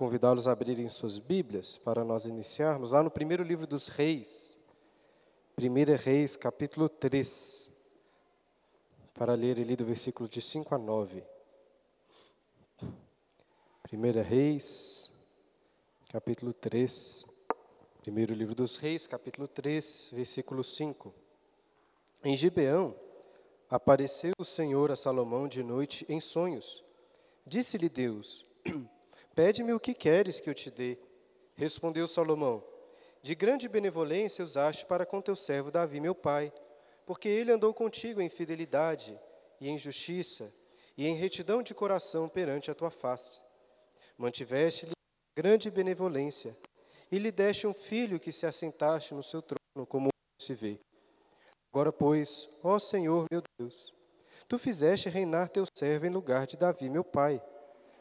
convidá-los a abrirem suas Bíblias para nós iniciarmos lá no primeiro livro dos Reis, 1 Reis, capítulo 3, para ler ali do versículo de 5 a 9. 1 Reis, capítulo 3, primeiro livro dos Reis, capítulo 3, versículo 5. Em Gibeão, apareceu o Senhor a Salomão de noite em sonhos. Disse-lhe Deus: Pede-me o que queres que eu te dê. Respondeu Salomão: De grande benevolência usaste para com teu servo Davi, meu pai, porque ele andou contigo em fidelidade e em justiça e em retidão de coração perante a tua face. Mantiveste-lhe grande benevolência e lhe deste um filho que se assentaste no seu trono, como se vê. Agora, pois, ó Senhor meu Deus, tu fizeste reinar teu servo em lugar de Davi, meu pai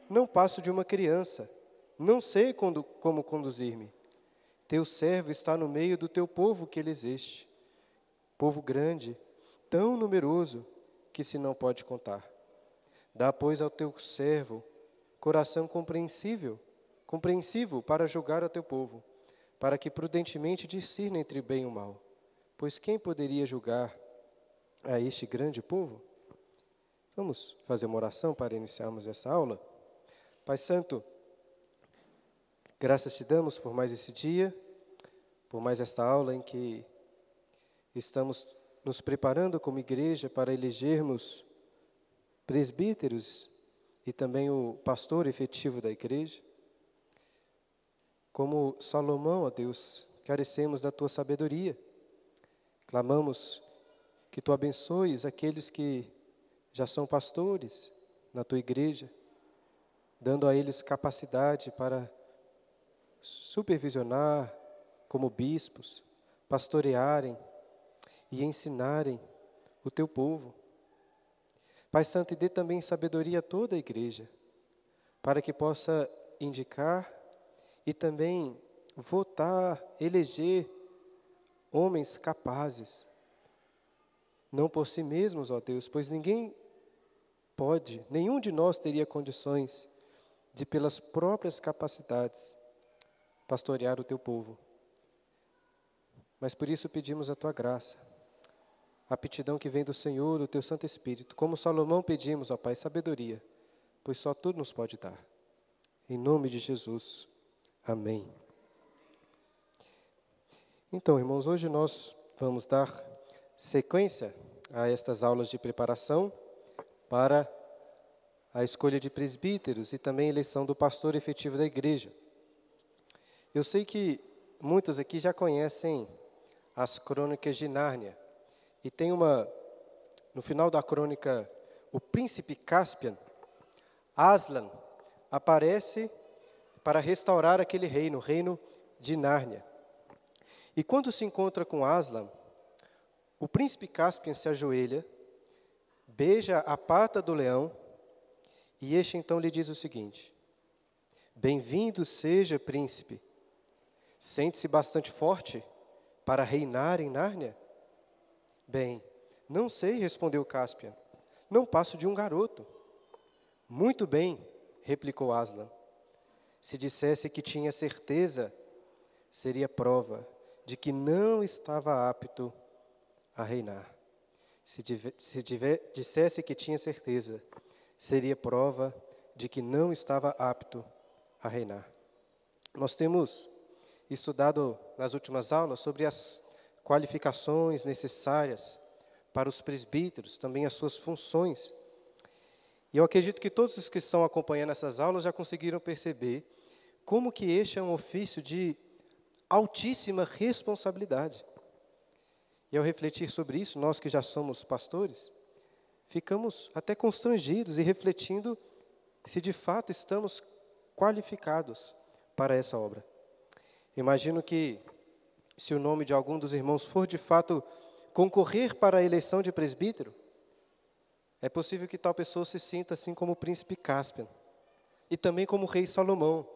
não passo de uma criança, não sei quando, como conduzir-me. Teu servo está no meio do teu povo que ele existe, povo grande, tão numeroso que se não pode contar. Dá, pois, ao teu servo coração compreensível, compreensivo para julgar a teu povo, para que prudentemente discirna entre bem e o mal. Pois quem poderia julgar a este grande povo? Vamos fazer uma oração para iniciarmos essa aula? Pai Santo, graças te damos por mais esse dia, por mais esta aula em que estamos nos preparando como igreja para elegermos presbíteros e também o pastor efetivo da igreja. Como Salomão, ó Deus, carecemos da tua sabedoria. Clamamos que tu abençoes aqueles que já são pastores na tua igreja dando a eles capacidade para supervisionar como bispos, pastorearem e ensinarem o teu povo. Pai Santo, e dê também sabedoria a toda a igreja, para que possa indicar e também votar, eleger homens capazes, não por si mesmos, ó Deus, pois ninguém pode, nenhum de nós teria condições de, pelas próprias capacidades, pastorear o teu povo. Mas por isso pedimos a tua graça, a aptidão que vem do Senhor, do teu Santo Espírito. Como Salomão pedimos, ó Pai, sabedoria, pois só tu nos pode dar. Em nome de Jesus. Amém. Então, irmãos, hoje nós vamos dar sequência a estas aulas de preparação para a escolha de presbíteros e também a eleição do pastor efetivo da igreja. Eu sei que muitos aqui já conhecem as crônicas de Nárnia. E tem uma, no final da crônica, o príncipe Caspian, Aslan, aparece para restaurar aquele reino, o reino de Nárnia. E quando se encontra com Aslan, o príncipe Caspian se ajoelha, beija a pata do leão e este então lhe diz o seguinte: Bem-vindo seja, príncipe. Sente-se bastante forte para reinar em Nárnia? Bem, não sei, respondeu Cáspia. Não passo de um garoto. Muito bem, replicou Aslan. Se dissesse que tinha certeza, seria prova de que não estava apto a reinar. Se, se dissesse que tinha certeza, seria prova de que não estava apto a reinar. Nós temos estudado nas últimas aulas sobre as qualificações necessárias para os presbíteros, também as suas funções. E eu acredito que todos os que estão acompanhando essas aulas já conseguiram perceber como que este é um ofício de altíssima responsabilidade. E ao refletir sobre isso, nós que já somos pastores, ficamos até constrangidos e refletindo se de fato estamos qualificados para essa obra. Imagino que, se o nome de algum dos irmãos for de fato concorrer para a eleição de presbítero, é possível que tal pessoa se sinta assim como o príncipe Cáspio e também como o rei Salomão,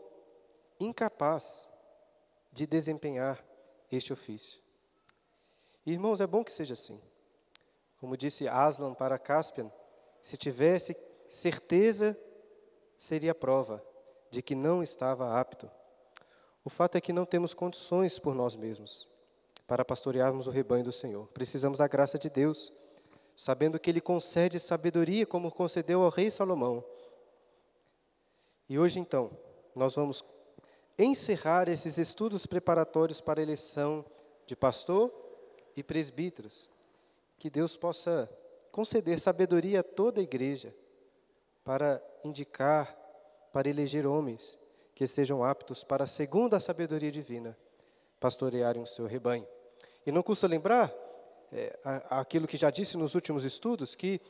incapaz de desempenhar este ofício. Irmãos, é bom que seja assim. Como disse Aslan para Caspian, se tivesse certeza, seria prova de que não estava apto. O fato é que não temos condições por nós mesmos para pastorearmos o rebanho do Senhor. Precisamos da graça de Deus, sabendo que Ele concede sabedoria, como concedeu ao rei Salomão. E hoje, então, nós vamos encerrar esses estudos preparatórios para a eleição de pastor e presbíteros. Que Deus possa conceder sabedoria a toda a igreja para indicar, para eleger homens que sejam aptos para, segundo a sabedoria divina, pastorearem o seu rebanho. E não custa lembrar é, aquilo que já disse nos últimos estudos, que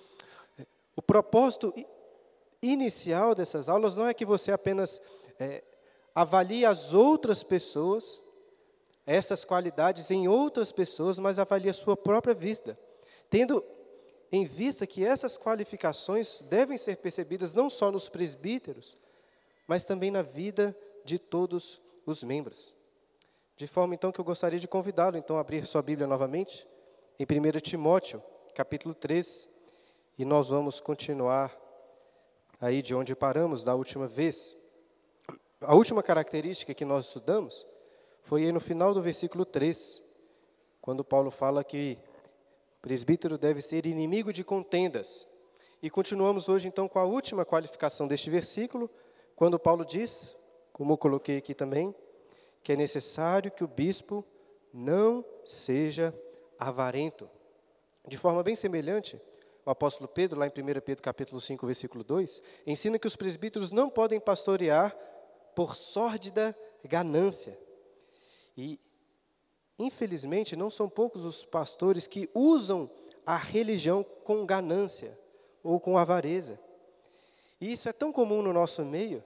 é, o propósito inicial dessas aulas não é que você apenas é, avalie as outras pessoas, essas qualidades em outras pessoas, mas avalie a sua própria vida, tendo em vista que essas qualificações devem ser percebidas não só nos presbíteros, mas também na vida de todos os membros. De forma então que eu gostaria de convidá-lo então a abrir sua Bíblia novamente em 1 Timóteo, capítulo 3, e nós vamos continuar aí de onde paramos da última vez. A última característica que nós estudamos foi aí no final do versículo 3, quando Paulo fala que presbítero deve ser inimigo de contendas. E continuamos hoje então com a última qualificação deste versículo, quando Paulo diz, como eu coloquei aqui também, que é necessário que o bispo não seja avarento. De forma bem semelhante, o apóstolo Pedro, lá em 1 Pedro capítulo 5, versículo 2, ensina que os presbíteros não podem pastorear por sórdida ganância. E, infelizmente, não são poucos os pastores que usam a religião com ganância ou com avareza. E isso é tão comum no nosso meio,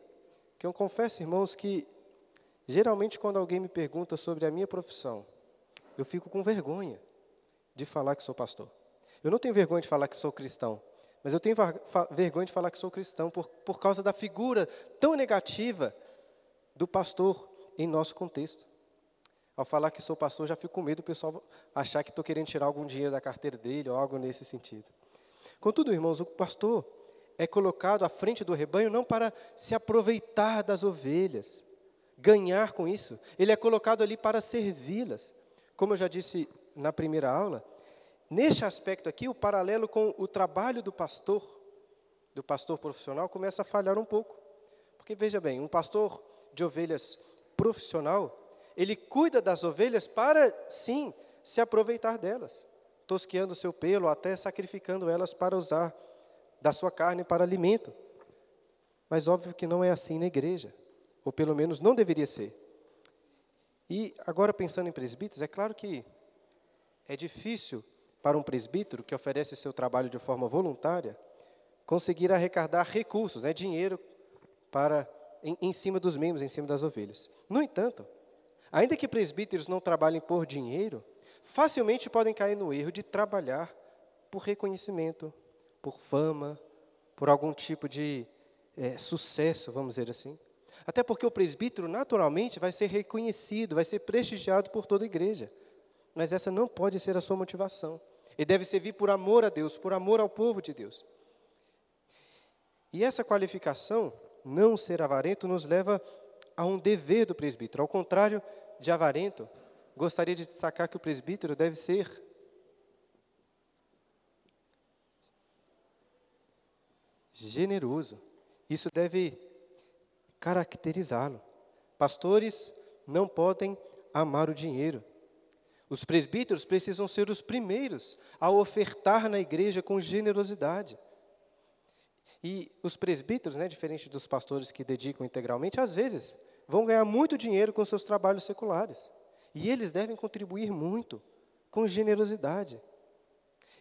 que eu confesso, irmãos, que Geralmente, quando alguém me pergunta sobre a minha profissão, eu fico com vergonha de falar que sou pastor. Eu não tenho vergonha de falar que sou cristão, mas eu tenho vergonha de falar que sou cristão por, por causa da figura tão negativa do pastor em nosso contexto. Ao falar que sou pastor, já fico com medo do pessoal achar que estou querendo tirar algum dinheiro da carteira dele ou algo nesse sentido. Contudo, irmãos, o pastor é colocado à frente do rebanho não para se aproveitar das ovelhas, ganhar com isso, ele é colocado ali para servi-las. Como eu já disse na primeira aula, neste aspecto aqui, o paralelo com o trabalho do pastor, do pastor profissional, começa a falhar um pouco. Porque veja bem, um pastor de ovelhas profissional, ele cuida das ovelhas para, sim, se aproveitar delas, tosqueando seu pelo, até sacrificando elas para usar da sua carne para alimento. Mas óbvio que não é assim na igreja ou pelo menos não deveria ser. E agora pensando em presbíteros, é claro que é difícil para um presbítero que oferece seu trabalho de forma voluntária conseguir arrecadar recursos, né, dinheiro para em, em cima dos membros, em cima das ovelhas. No entanto, ainda que presbíteros não trabalhem por dinheiro, facilmente podem cair no erro de trabalhar por reconhecimento, por fama, por algum tipo de é, sucesso, vamos dizer assim. Até porque o presbítero, naturalmente, vai ser reconhecido, vai ser prestigiado por toda a igreja. Mas essa não pode ser a sua motivação. Ele deve servir por amor a Deus, por amor ao povo de Deus. E essa qualificação, não ser avarento, nos leva a um dever do presbítero. Ao contrário de avarento, gostaria de destacar que o presbítero deve ser generoso. Isso deve caracterizá-lo. Pastores não podem amar o dinheiro. Os presbíteros precisam ser os primeiros a ofertar na igreja com generosidade. E os presbíteros, né, diferente dos pastores que dedicam integralmente, às vezes vão ganhar muito dinheiro com seus trabalhos seculares. E eles devem contribuir muito, com generosidade.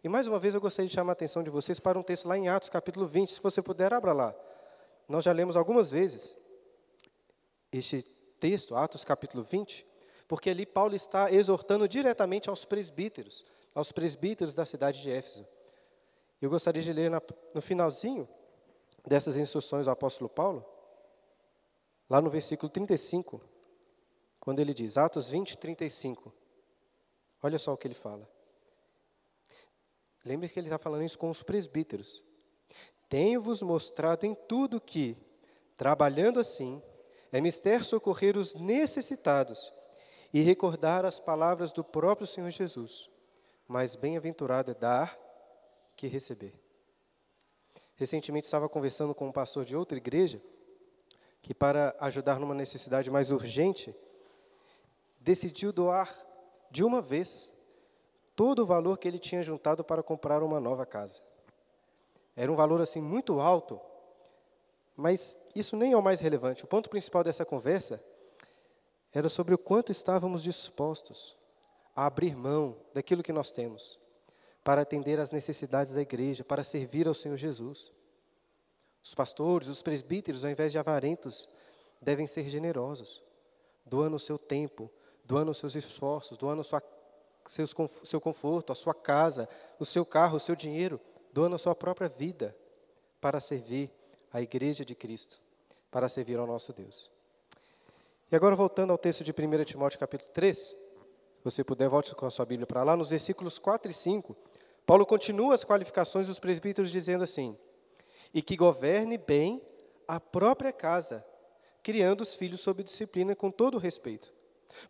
E mais uma vez eu gostaria de chamar a atenção de vocês para um texto lá em Atos capítulo 20, se você puder, abra lá. Nós já lemos algumas vezes este texto, Atos capítulo 20, porque ali Paulo está exortando diretamente aos presbíteros, aos presbíteros da cidade de Éfeso. Eu gostaria de ler na, no finalzinho dessas instruções do apóstolo Paulo, lá no versículo 35, quando ele diz, Atos 20, 35. Olha só o que ele fala. Lembre que ele está falando isso com os presbíteros. Tenho-vos mostrado em tudo que, trabalhando assim, É mister socorrer os necessitados e recordar as palavras do próprio Senhor Jesus. Mais bem-aventurado é dar que receber. Recentemente estava conversando com um pastor de outra igreja que, para ajudar numa necessidade mais urgente, decidiu doar de uma vez todo o valor que ele tinha juntado para comprar uma nova casa. Era um valor assim muito alto, mas isso nem é o mais relevante. O ponto principal dessa conversa era sobre o quanto estávamos dispostos a abrir mão daquilo que nós temos para atender às necessidades da igreja, para servir ao Senhor Jesus. Os pastores, os presbíteros, ao invés de avarentos, devem ser generosos, doando o seu tempo, doando os seus esforços, doando seus, seu conforto, a sua casa, o seu carro, o seu dinheiro, doando a sua própria vida para servir a igreja de Cristo, para servir ao nosso Deus. E agora voltando ao texto de 1 Timóteo capítulo 3, se você puder, volte com a sua Bíblia para lá, nos versículos 4 e 5, Paulo continua as qualificações dos presbíteros dizendo assim: E que governe bem a própria casa, criando os filhos sob disciplina com todo respeito.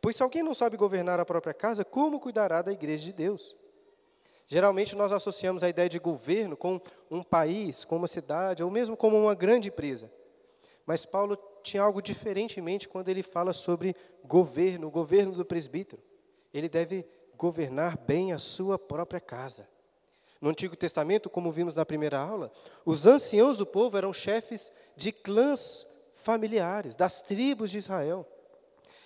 Pois se alguém não sabe governar a própria casa, como cuidará da igreja de Deus? Geralmente nós associamos a ideia de governo com um país, com uma cidade, ou mesmo como uma grande empresa. Mas Paulo tinha algo diferente em mente quando ele fala sobre governo, o governo do presbítero. Ele deve governar bem a sua própria casa. No Antigo Testamento, como vimos na primeira aula, os anciãos do povo eram chefes de clãs familiares, das tribos de Israel.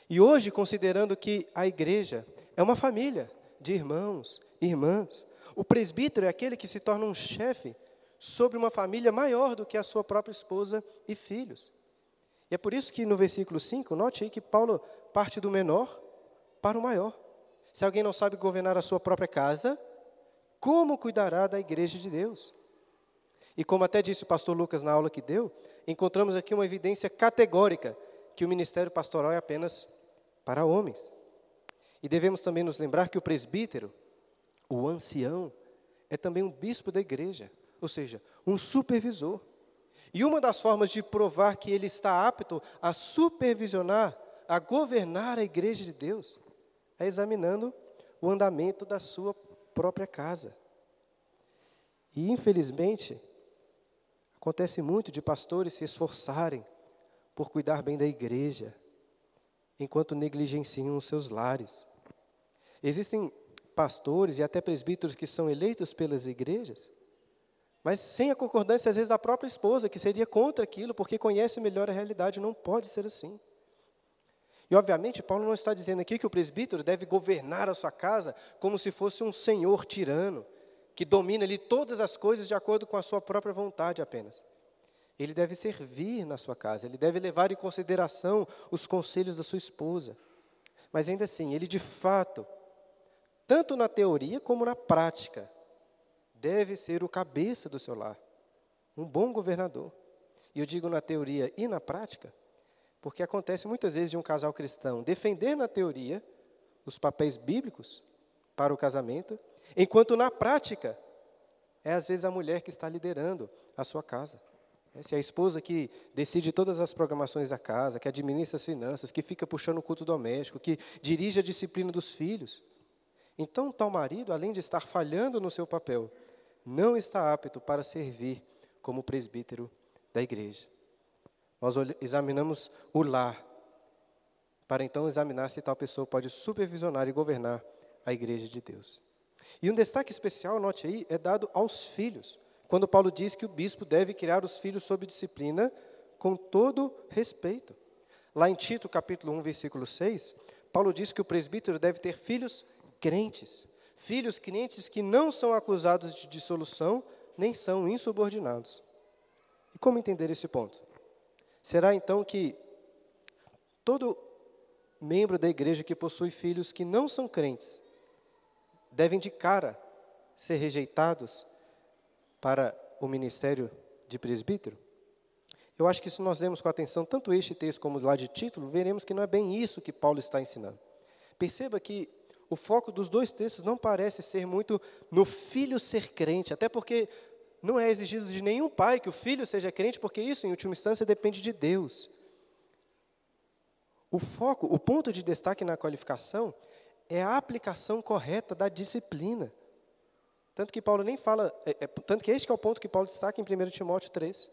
E hoje, considerando que a igreja é uma família de irmãos, irmãs, o presbítero é aquele que se torna um chefe sobre uma família maior do que a sua própria esposa e filhos. E é por isso que no versículo 5, note aí que Paulo parte do menor para o maior. Se alguém não sabe governar a sua própria casa, como cuidará da igreja de Deus? E como até disse o pastor Lucas na aula que deu, encontramos aqui uma evidência categórica que o ministério pastoral é apenas para homens. E devemos também nos lembrar que o presbítero, o ancião, é também um bispo da igreja ou seja, um supervisor. E uma das formas de provar que ele está apto a supervisionar, a governar a igreja de Deus, é examinando o andamento da sua própria casa. E, infelizmente, acontece muito de pastores se esforçarem por cuidar bem da igreja, enquanto negligenciam os seus lares. Existem pastores e até presbíteros que são eleitos pelas igrejas mas sem a concordância, às vezes, da própria esposa, que seria contra aquilo, porque conhece melhor a realidade. Não pode ser assim. E, obviamente, Paulo não está dizendo aqui que o presbítero deve governar a sua casa como se fosse um senhor tirano, que domina ali todas as coisas de acordo com a sua própria vontade apenas. Ele deve servir na sua casa, ele deve levar em consideração os conselhos da sua esposa. Mas ainda assim, ele de fato, tanto na teoria como na prática, deve ser o cabeça do seu lar, um bom governador. E eu digo na teoria e na prática, porque acontece muitas vezes de um casal cristão defender na teoria os papéis bíblicos para o casamento, enquanto na prática é às vezes a mulher que está liderando a sua casa. Se é a esposa que decide todas as programações da casa, que administra as finanças, que fica puxando o culto doméstico, que dirige a disciplina dos filhos. Então, tal marido, além de estar falhando no seu papel, não está apto para servir como presbítero da igreja. Nós examinamos o lar, para então examinar se tal pessoa pode supervisionar e governar a igreja de Deus. E um destaque especial, note aí, é dado aos filhos, quando Paulo diz que o bispo deve criar os filhos sob disciplina com todo respeito. Lá em Tito, capítulo 1, versículo 6, Paulo diz que o presbítero deve ter filhos crentes filhos crentes que não são acusados de dissolução, nem são insubordinados. E como entender esse ponto? Será então que todo membro da igreja que possui filhos que não são crentes devem de cara ser rejeitados para o ministério de presbítero? Eu acho que se nós lemos com atenção tanto este texto como lá de título, veremos que não é bem isso que Paulo está ensinando. Perceba que o foco dos dois textos não parece ser muito no filho ser crente, até porque não é exigido de nenhum pai que o filho seja crente, porque isso, em última instância, depende de Deus. o foco, o ponto de destaque na qualificação é a aplicação correta da disciplina. Tanto que Paulo nem fala, é, é, tanto que este é o ponto que Paulo destaca em 1 Timóteo 3.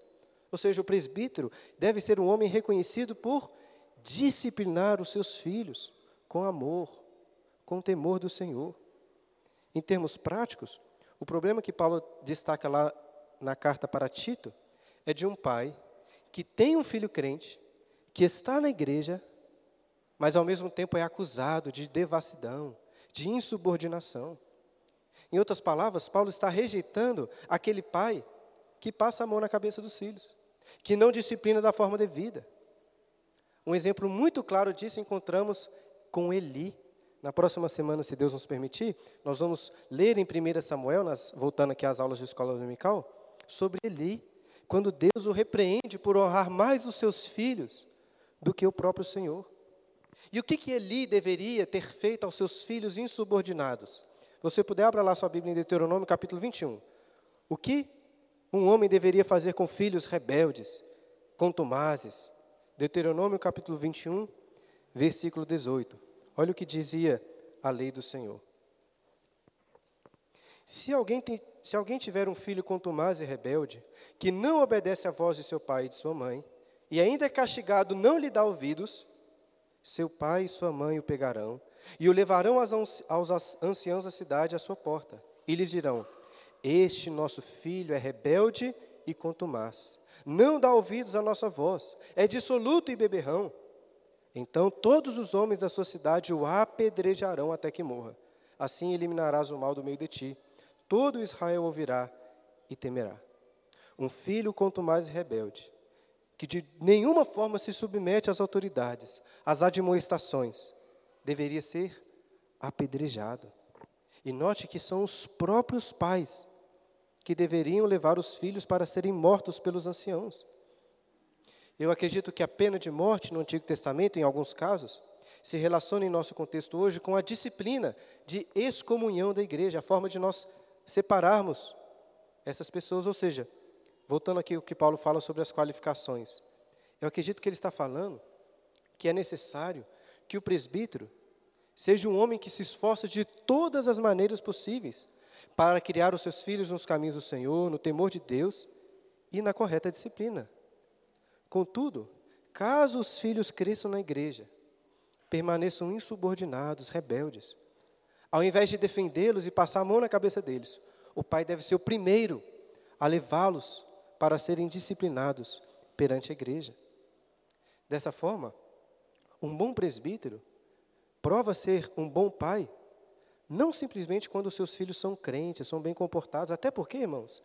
Ou seja, o presbítero deve ser um homem reconhecido por disciplinar os seus filhos com amor, com temor do Senhor. Em termos práticos, o problema que Paulo destaca lá na carta para Tito é de um pai que tem um filho crente, que está na igreja, mas ao mesmo tempo é acusado de devassidão, de insubordinação. Em outras palavras, Paulo está rejeitando aquele pai que passa a mão na cabeça dos filhos, que não disciplina da forma devida. Um exemplo muito claro disso encontramos com Eli. Na próxima semana, se Deus nos permitir, nós vamos ler em 1 Samuel, nas, voltando aqui às aulas de escola dominical, sobre Eli, quando Deus o repreende por honrar mais os seus filhos do que o próprio Senhor. E o que, que Eli deveria ter feito aos seus filhos insubordinados? Você puder, abra lá sua Bíblia em Deuteronômio, capítulo 21. O que um homem deveria fazer com filhos rebeldes, contumazes? Deuteronômio, capítulo 21, versículo 18. Olha o que dizia a lei do Senhor. Se alguém, tem, se alguém tiver um filho contumaz e rebelde, que não obedece à voz de seu pai e de sua mãe, e ainda é castigado, não lhe dá ouvidos, seu pai e sua mãe o pegarão e o levarão aos anciãos da cidade à sua porta, e lhes dirão: Este nosso filho é rebelde e contumaz, não dá ouvidos à nossa voz, é dissoluto e beberrão. Então todos os homens da sua cidade o apedrejarão até que morra. Assim eliminarás o mal do meio de ti. Todo Israel ouvirá e temerá. Um filho quanto mais rebelde, que de nenhuma forma se submete às autoridades, às admoestações, deveria ser apedrejado. E note que são os próprios pais que deveriam levar os filhos para serem mortos pelos anciãos. Eu acredito que a pena de morte no Antigo Testamento, em alguns casos, se relaciona em nosso contexto hoje com a disciplina de excomunhão da igreja, a forma de nós separarmos essas pessoas, ou seja, voltando aqui o que Paulo fala sobre as qualificações. Eu acredito que ele está falando que é necessário que o presbítero seja um homem que se esforça de todas as maneiras possíveis para criar os seus filhos nos caminhos do Senhor, no temor de Deus e na correta disciplina. Contudo, caso os filhos cresçam na igreja, permaneçam insubordinados, rebeldes, ao invés de defendê-los e passar a mão na cabeça deles, o pai deve ser o primeiro a levá-los para serem disciplinados perante a igreja. Dessa forma, um bom presbítero prova ser um bom pai, não simplesmente quando seus filhos são crentes, são bem comportados, até porque, irmãos,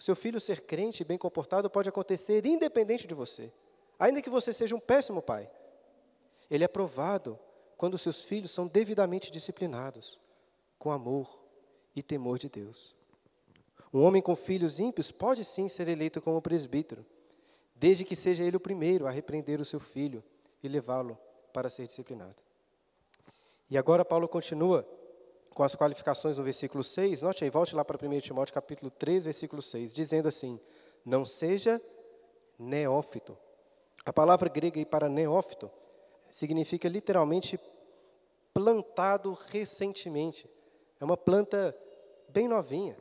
o seu filho ser crente e bem comportado pode acontecer independente de você, ainda que você seja um péssimo pai. Ele é provado quando seus filhos são devidamente disciplinados, com amor e temor de Deus. Um homem com filhos ímpios pode sim ser eleito como presbítero, desde que seja ele o primeiro a repreender o seu filho e levá-lo para ser disciplinado. E agora Paulo continua com as qualificações no versículo 6, note aí, volte lá para 1 Timóteo capítulo 3, versículo 6, dizendo assim: Não seja neófito. A palavra grega aí para neófito significa literalmente plantado recentemente. É uma planta bem novinha.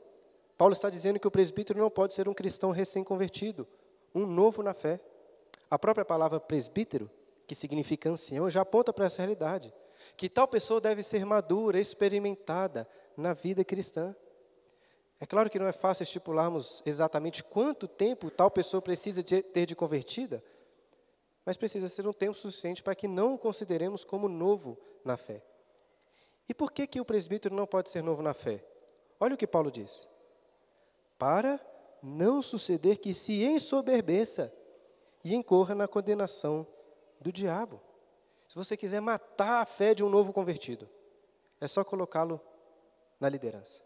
Paulo está dizendo que o presbítero não pode ser um cristão recém-convertido, um novo na fé. A própria palavra presbítero, que significa ancião, já aponta para essa realidade que tal pessoa deve ser madura, experimentada na vida cristã. É claro que não é fácil estipularmos exatamente quanto tempo tal pessoa precisa de ter de convertida, mas precisa ser um tempo suficiente para que não o consideremos como novo na fé. E por que, que o presbítero não pode ser novo na fé? Olha o que Paulo diz. Para não suceder que se ensoberbeça e incorra na condenação do diabo. Se você quiser matar a fé de um novo convertido, é só colocá-lo na liderança.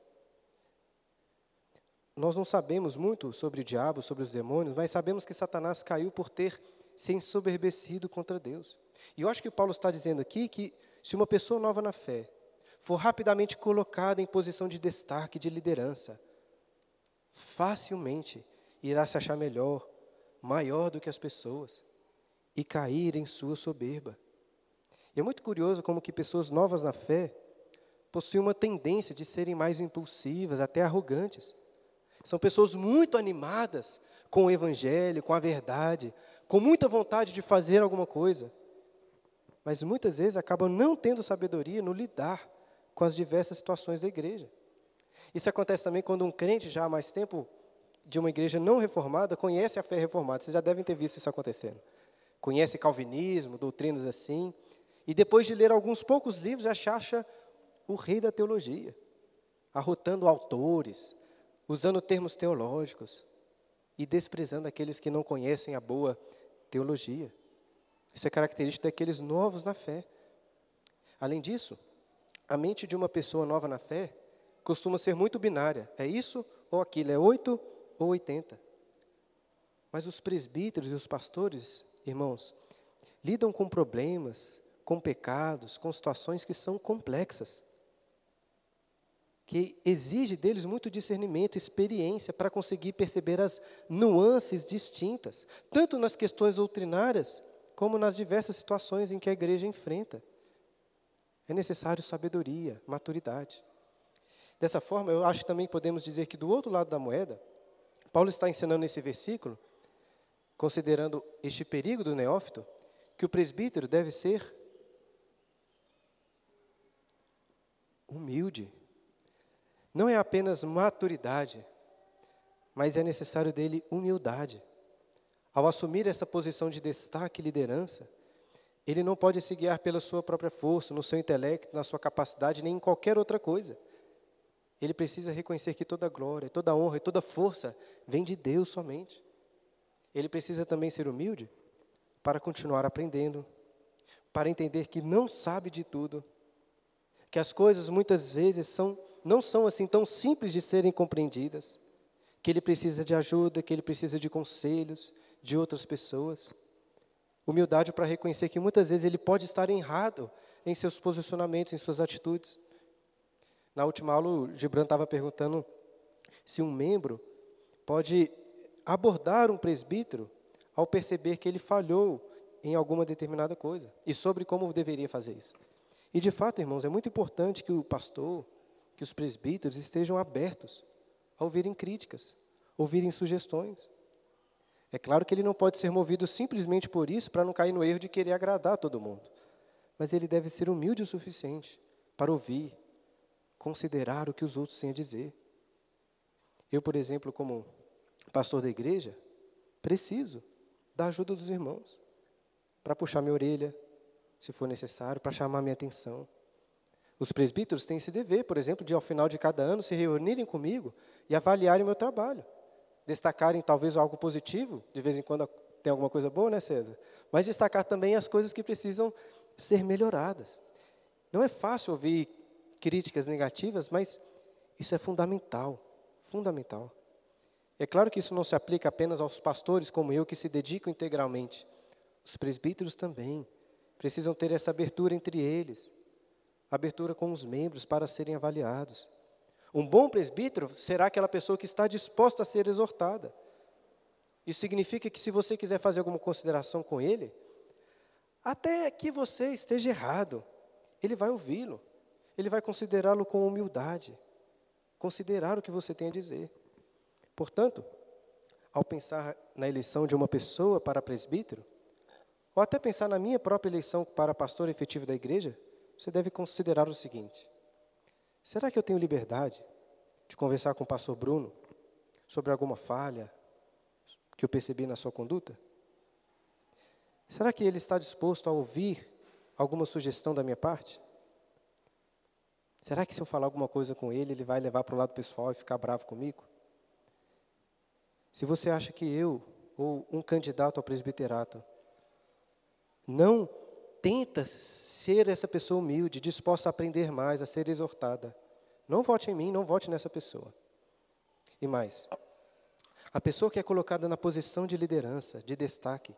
Nós não sabemos muito sobre o diabo, sobre os demônios, mas sabemos que Satanás caiu por ter se ensoberbecido contra Deus. E eu acho que Paulo está dizendo aqui que se uma pessoa nova na fé for rapidamente colocada em posição de destaque, de liderança, facilmente irá se achar melhor, maior do que as pessoas e cair em sua soberba. E é muito curioso como que pessoas novas na fé possuem uma tendência de serem mais impulsivas, até arrogantes. São pessoas muito animadas com o evangelho, com a verdade, com muita vontade de fazer alguma coisa. Mas muitas vezes acabam não tendo sabedoria no lidar com as diversas situações da igreja. Isso acontece também quando um crente já há mais tempo de uma igreja não reformada conhece a fé reformada. Vocês já devem ter visto isso acontecendo. Conhece calvinismo, doutrinas assim, e depois de ler alguns poucos livros já acha o rei da teologia, arrotando autores, usando termos teológicos e desprezando aqueles que não conhecem a boa teologia. Isso é característico daqueles novos na fé. Além disso, a mente de uma pessoa nova na fé costuma ser muito binária. É isso ou aquilo, é 8 ou 80. Mas os presbíteros e os pastores, irmãos, lidam com problemas, com pecados, com situações que são complexas, que exige deles muito discernimento, experiência para conseguir perceber as nuances distintas, tanto nas questões doutrinárias, como nas diversas situações em que a igreja enfrenta. É necessário sabedoria, maturidade. Dessa forma, eu acho que também podemos dizer que do outro lado da moeda, Paulo está ensinando nesse versículo, considerando este perigo do neófito, que o presbítero deve ser humilde. Não é apenas maturidade, mas é necessário dele humildade. Ao assumir essa posição de destaque e liderança, ele não pode se guiar pela sua própria força, no seu intelecto, na sua capacidade, nem em qualquer outra coisa. Ele precisa reconhecer que toda glória, toda honra e toda força vem de Deus somente. Ele precisa também ser humilde para continuar aprendendo, para entender que não sabe de tudo, que as coisas muitas vezes são, não são assim tão simples de serem compreendidas, que ele precisa de ajuda, que ele precisa de conselhos de outras pessoas. Humildade para reconhecer que muitas vezes ele pode estar errado em seus posicionamentos, em suas atitudes. Na última aula, o Gibran estava perguntando se um membro pode abordar um presbítero ao perceber que ele falhou em alguma determinada coisa e sobre como deveria fazer isso. E de fato, irmãos, é muito importante que o pastor, que os presbíteros estejam abertos a ouvirem críticas, ouvirem sugestões. É claro que ele não pode ser movido simplesmente por isso para não cair no erro de querer agradar todo mundo. Mas ele deve ser humilde o suficiente para ouvir, considerar o que os outros têm a dizer. Eu, por exemplo, como pastor da igreja, preciso da ajuda dos irmãos para puxar minha orelha, se for necessário, para chamar minha atenção. Os presbíteros têm esse dever, por exemplo, de ao final de cada ano se reunirem comigo e avaliarem o meu trabalho. Destacarem talvez algo positivo, de vez em quando tem alguma coisa boa, né, César? Mas destacar também as coisas que precisam ser melhoradas. Não é fácil ouvir críticas negativas, mas isso é fundamental, fundamental. É claro que isso não se aplica apenas aos pastores como eu que se dedicam integralmente. Os presbíteros também precisam ter essa abertura entre eles, abertura com os membros para serem avaliados. Um bom presbítero será aquela pessoa que está disposta a ser exortada. Isso significa que se você quiser fazer alguma consideração com ele, até que você esteja errado, ele vai ouvi-lo ele vai considerá-lo com humildade, considerar o que você tem a dizer. Portanto, ao pensar na eleição de uma pessoa para presbítero, ou até pensar na minha própria eleição para pastor efetivo da igreja, você deve considerar o seguinte: será que eu tenho liberdade de conversar com o pastor Bruno sobre alguma falha que eu percebi na sua conduta? Será que ele está disposto a ouvir alguma sugestão da minha parte? Será que se eu falar alguma coisa com ele, ele vai levar para o lado pessoal e ficar bravo comigo? Se você acha que eu, ou um candidato ao presbiterato, não tenta ser essa pessoa humilde, disposta a aprender mais, a ser exortada, não vote em mim, não vote nessa pessoa. E mais, a pessoa que é colocada na posição de liderança, de destaque,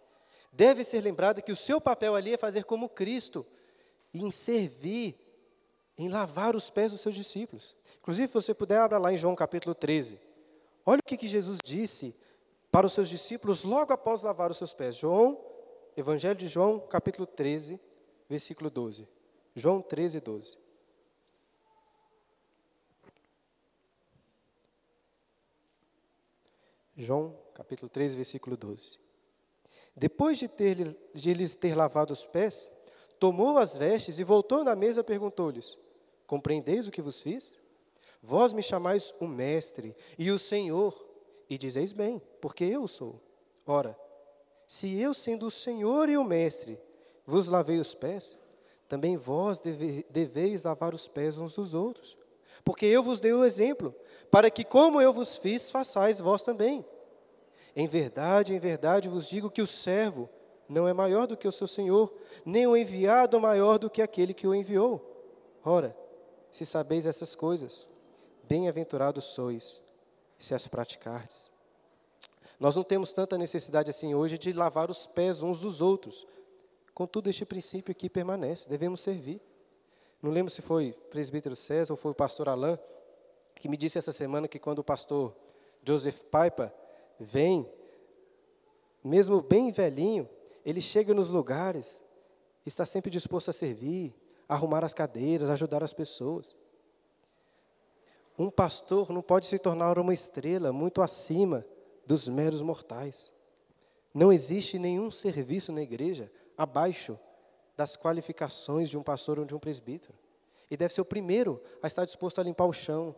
deve ser lembrada que o seu papel ali é fazer como Cristo, em servir em lavar os pés dos seus discípulos. Inclusive, se você puder, abra lá em João capítulo 13. Olha o que, que Jesus disse para os seus discípulos logo após lavar os seus pés. João, Evangelho de João, capítulo 13, versículo 12. João 13, 12. João, capítulo 13, versículo 12. Depois de, ter, de lhes ter lavado os pés, tomou as vestes e voltou na mesa perguntou-lhes: Compreendeis o que vos fiz? Vós me chamais o mestre e o Senhor, e dizeis bem, porque eu sou. Ora, se eu, sendo o Senhor e o mestre, vos lavei os pés, também vós deve, deveis lavar os pés uns dos outros. Porque eu vos dei o exemplo, para que, como eu vos fiz, façais vós também. Em verdade, em verdade vos digo que o servo não é maior do que o seu senhor, nem o enviado maior do que aquele que o enviou. Ora, se sabeis essas coisas, bem-aventurados sois, se as praticardes. Nós não temos tanta necessidade assim hoje de lavar os pés uns dos outros. Contudo, este princípio aqui permanece, devemos servir. Não lembro se foi o presbítero César ou foi o pastor Alain que me disse essa semana que quando o pastor Joseph Piper vem, mesmo bem velhinho, ele chega nos lugares, está sempre disposto a servir, arrumar as cadeiras, ajudar as pessoas. Um pastor não pode se tornar uma estrela muito acima dos meros mortais. Não existe nenhum serviço na igreja abaixo das qualificações de um pastor ou de um presbítero. E deve ser o primeiro a estar disposto a limpar o chão,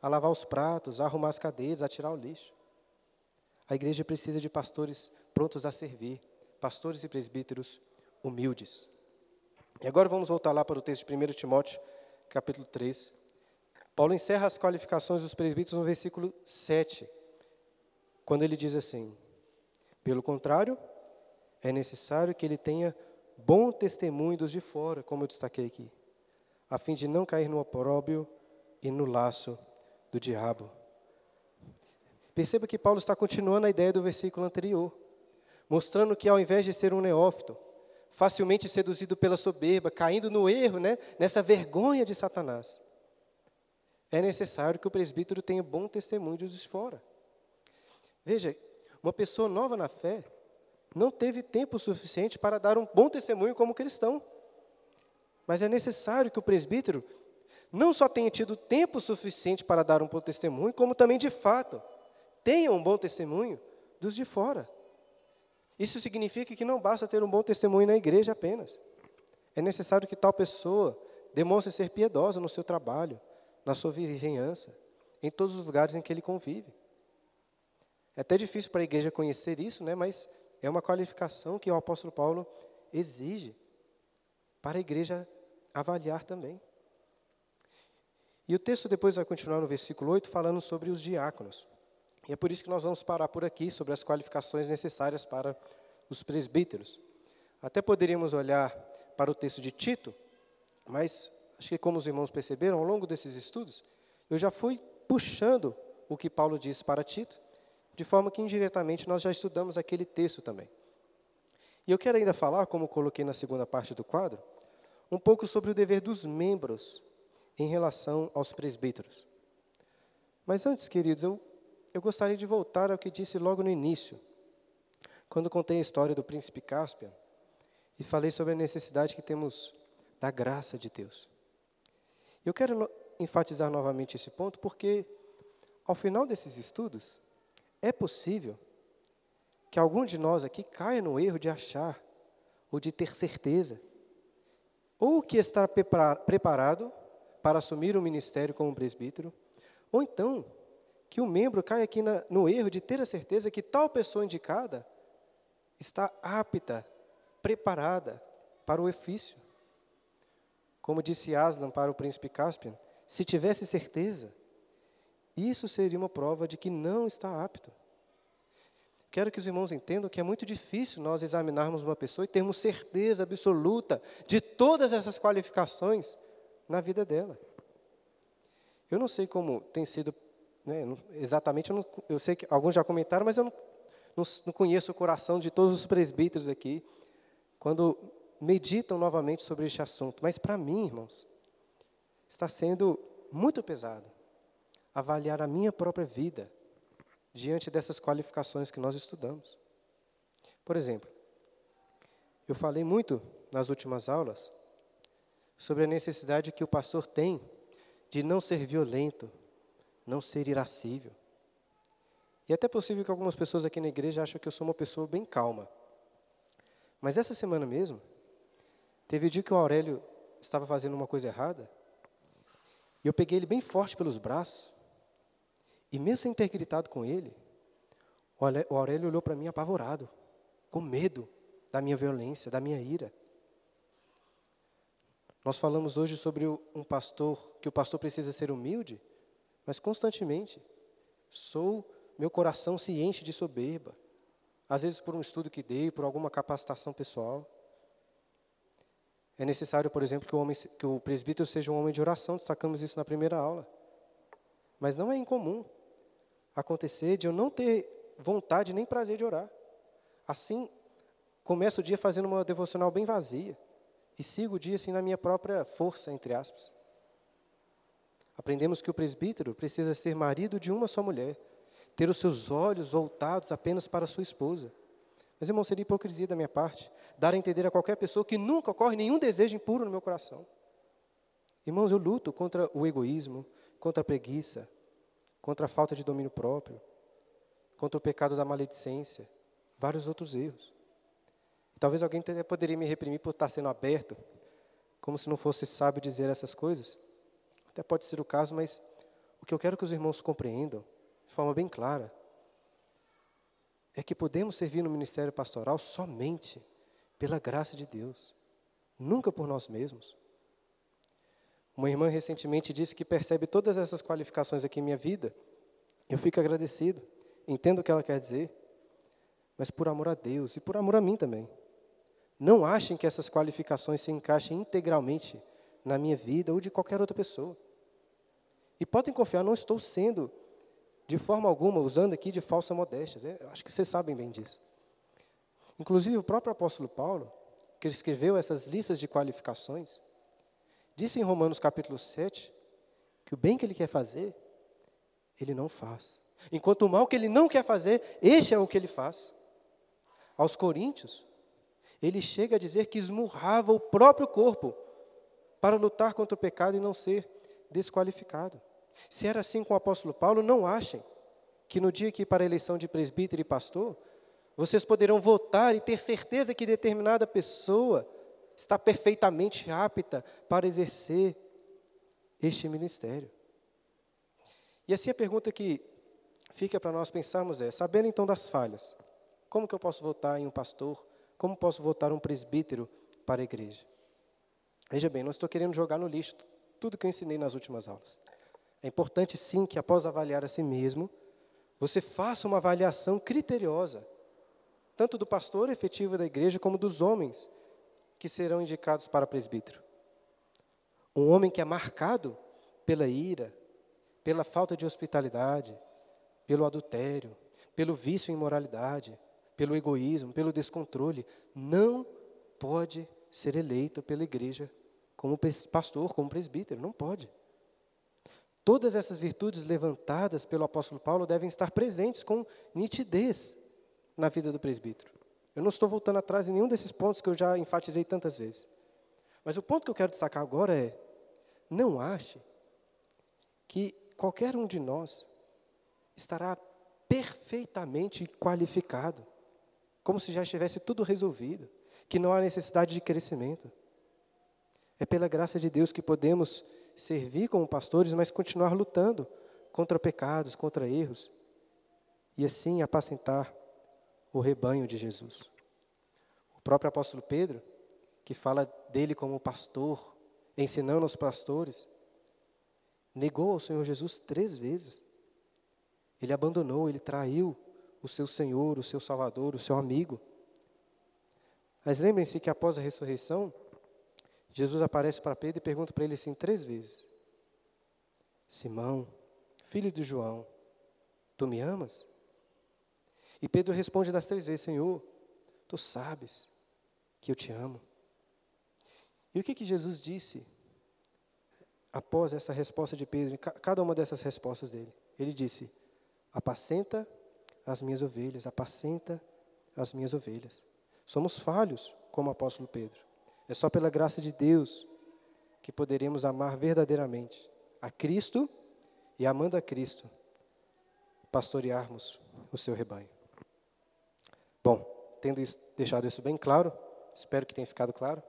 a lavar os pratos, a arrumar as cadeiras, a tirar o lixo. A igreja precisa de pastores prontos a servir, pastores e presbíteros humildes. E agora vamos voltar lá para o texto de 1 Timóteo, capítulo 3. Paulo encerra as qualificações dos presbíteros no versículo 7, quando ele diz assim: Pelo contrário, é necessário que ele tenha bom testemunho dos de fora, como eu destaquei aqui, a fim de não cair no opróbio e no laço do diabo. Perceba que Paulo está continuando a ideia do versículo anterior, mostrando que ao invés de ser um neófito, facilmente seduzido pela soberba, caindo no erro, né, nessa vergonha de Satanás, é necessário que o presbítero tenha bom testemunho dos de fora. Veja, uma pessoa nova na fé não teve tempo suficiente para dar um bom testemunho como cristão. Mas é necessário que o presbítero não só tenha tido tempo suficiente para dar um bom testemunho, como também, de fato, tenha um bom testemunho dos de fora. Isso significa que não basta ter um bom testemunho na igreja apenas. É necessário que tal pessoa demonstre ser piedosa no seu trabalho, na sua vizinhança, em todos os lugares em que ele convive. É até difícil para a igreja conhecer isso, né? mas é uma qualificação que o apóstolo Paulo exige para a igreja avaliar também. E o texto depois vai continuar no versículo 8 falando sobre os diáconos. E é por isso que nós vamos parar por aqui sobre as qualificações necessárias para os presbíteros. Até poderíamos olhar para o texto de Tito, mas acho que como os irmãos perceberam ao longo desses estudos, eu já fui puxando o que Paulo disse para Tito, de forma que indiretamente nós já estudamos aquele texto também. E eu quero ainda falar, como coloquei na segunda parte do quadro, um pouco sobre o dever dos membros em relação aos presbíteros. Mas antes, queridos, eu, eu gostaria de voltar ao que disse logo no início, quando contei a história do príncipe Cáspia e falei sobre a necessidade que temos da graça de Deus. Eu quero enfatizar novamente esse ponto porque, ao final desses estudos, é possível que algum de nós aqui caia no erro de achar ou de ter certeza, ou que está preparado para assumir o ministério como presbítero, ou então que o membro cai aqui na, no erro de ter a certeza que tal pessoa indicada está apta, preparada para o ofício. Como disse Aslan para o príncipe Caspian, se tivesse certeza, isso seria uma prova de que não está apto. Quero que os irmãos entendam que é muito difícil nós examinarmos uma pessoa e termos certeza absoluta de todas essas qualificações na vida dela. Eu não sei como tem sido, né, exatamente, eu, não, eu, sei que alguns já comentaram, mas eu não, não, não conheço o coração de todos os presbíteros aqui, quando meditam novamente sobre este assunto. Mas para mim, irmãos, está sendo muito pesado avaliar a minha própria vida diante dessas qualificações que nós estudamos. Por exemplo, Eu falei muito nas últimas aulas sobre a necessidade que o pastor tem de não ser violento, não ser irascível. E é até possível que algumas pessoas aqui na igreja acham que eu sou uma pessoa bem calma. Mas essa semana mesmo, teve o dia que o Aurélio estava fazendo uma coisa errada, e eu peguei ele bem forte pelos braços, e mesmo sem ter gritado com ele, o Aurélio olhou para mim apavorado, com medo da minha violência, da minha ira. Nós falamos hoje sobre um pastor, que o pastor precisa ser humilde, mas constantemente sou, meu coração se enche de soberba. Às vezes por um estudo que dei, por alguma capacitação pessoal. É necessário, por exemplo, que o, homem, que o presbítero seja um homem de oração, destacamos isso na primeira aula. Mas não é incomum acontecer de eu não ter vontade nem prazer de orar. Assim, começo o dia fazendo uma devocional bem vazia e sigo o dia assim na minha própria força, entre aspas. Aprendemos que o presbítero precisa ser marido de uma só mulher, ter os seus olhos voltados apenas para sua esposa. Mas, irmão, seria hipocrisia da minha parte dar a entender a qualquer pessoa que nunca ocorre nenhum desejo impuro no meu coração. Irmãos, eu luto contra o egoísmo, contra a preguiça, contra a falta de domínio próprio, contra o pecado da maledicência, vários outros erros. Talvez alguém até poderia me reprimir por estar sendo aberto, como se não fosse sábio dizer essas coisas. Até pode ser o caso, mas o que eu quero que os irmãos compreendam, de forma bem clara, é que podemos servir no ministério pastoral somente pela graça de Deus, nunca por nós mesmos. Uma irmã recentemente disse que percebe todas essas qualificações aqui em minha vida. Eu fico agradecido, entendo o que ela quer dizer, mas por amor a Deus e por amor a mim também. Não achem que essas qualificações se encaixem integralmente na minha vida ou de qualquer outra pessoa. E podem confiar, não estou sendo, de forma alguma, usando aqui de falsa modéstia. Né? Acho que vocês sabem bem disso. Inclusive, o próprio apóstolo Paulo, que escreveu essas listas de qualificações, disse em Romanos capítulo 7 que o bem que ele quer fazer, ele não faz. Enquanto o mal que ele não quer fazer, este é o que ele faz. Aos Coríntios, ele chega a dizer que esmurrava o próprio corpo para lutar contra o pecado e não ser desqualificado. Se era assim com o apóstolo Paulo, não achem que no dia que para a eleição de presbítero e pastor, vocês poderão votar e ter certeza que determinada pessoa está perfeitamente apta para exercer este ministério. E assim a pergunta que fica para nós pensarmos é: sabendo então das falhas, como que eu posso votar em um pastor como posso votar um presbítero para a igreja? Veja bem, não estou querendo jogar no lixo tudo que eu ensinei nas últimas aulas. É importante sim que após avaliar a si mesmo, você faça uma avaliação criteriosa, tanto do pastor efetivo da igreja como dos homens que serão indicados para presbítero. Um homem que é marcado pela ira, pela falta de hospitalidade, pelo adultério, pelo vício em imoralidade, pelo egoísmo, pelo descontrole, não pode ser eleito pela igreja como pastor, como presbítero, não pode. Todas essas virtudes levantadas pelo apóstolo Paulo devem estar presentes com nitidez na vida do presbítero. Eu não estou voltando atrás em nenhum desses pontos que eu já enfatizei tantas vezes. Mas o ponto que eu quero destacar agora é: não ache que qualquer um de nós estará perfeitamente qualificado como se já estivesse tudo resolvido, que não há necessidade de crescimento. É pela graça de Deus que podemos servir como pastores, mas continuar lutando contra pecados, contra erros, e assim apacentar o rebanho de Jesus. O próprio apóstolo Pedro, que fala dele como pastor, ensinando aos pastores, negou ao Senhor Jesus três vezes. Ele abandonou, ele traiu o seu Senhor, o seu Salvador, o seu amigo. Mas lembrem-se que após a ressurreição, Jesus aparece para Pedro e pergunta para ele assim três vezes: Simão, filho de João, tu me amas? E Pedro responde das três vezes: Senhor, tu sabes que eu te amo. E o que, que Jesus disse após essa resposta de Pedro, cada uma dessas respostas dele? Ele disse: Apacenta as minhas ovelhas, apacenta as minhas ovelhas. Somos falhos, como o apóstolo Pedro. É só pela graça de Deus que poderemos amar verdadeiramente a Cristo e, amando a Cristo, pastorearmos o seu rebanho. Bom, tendo deixado isso bem claro, espero que tenha ficado claro,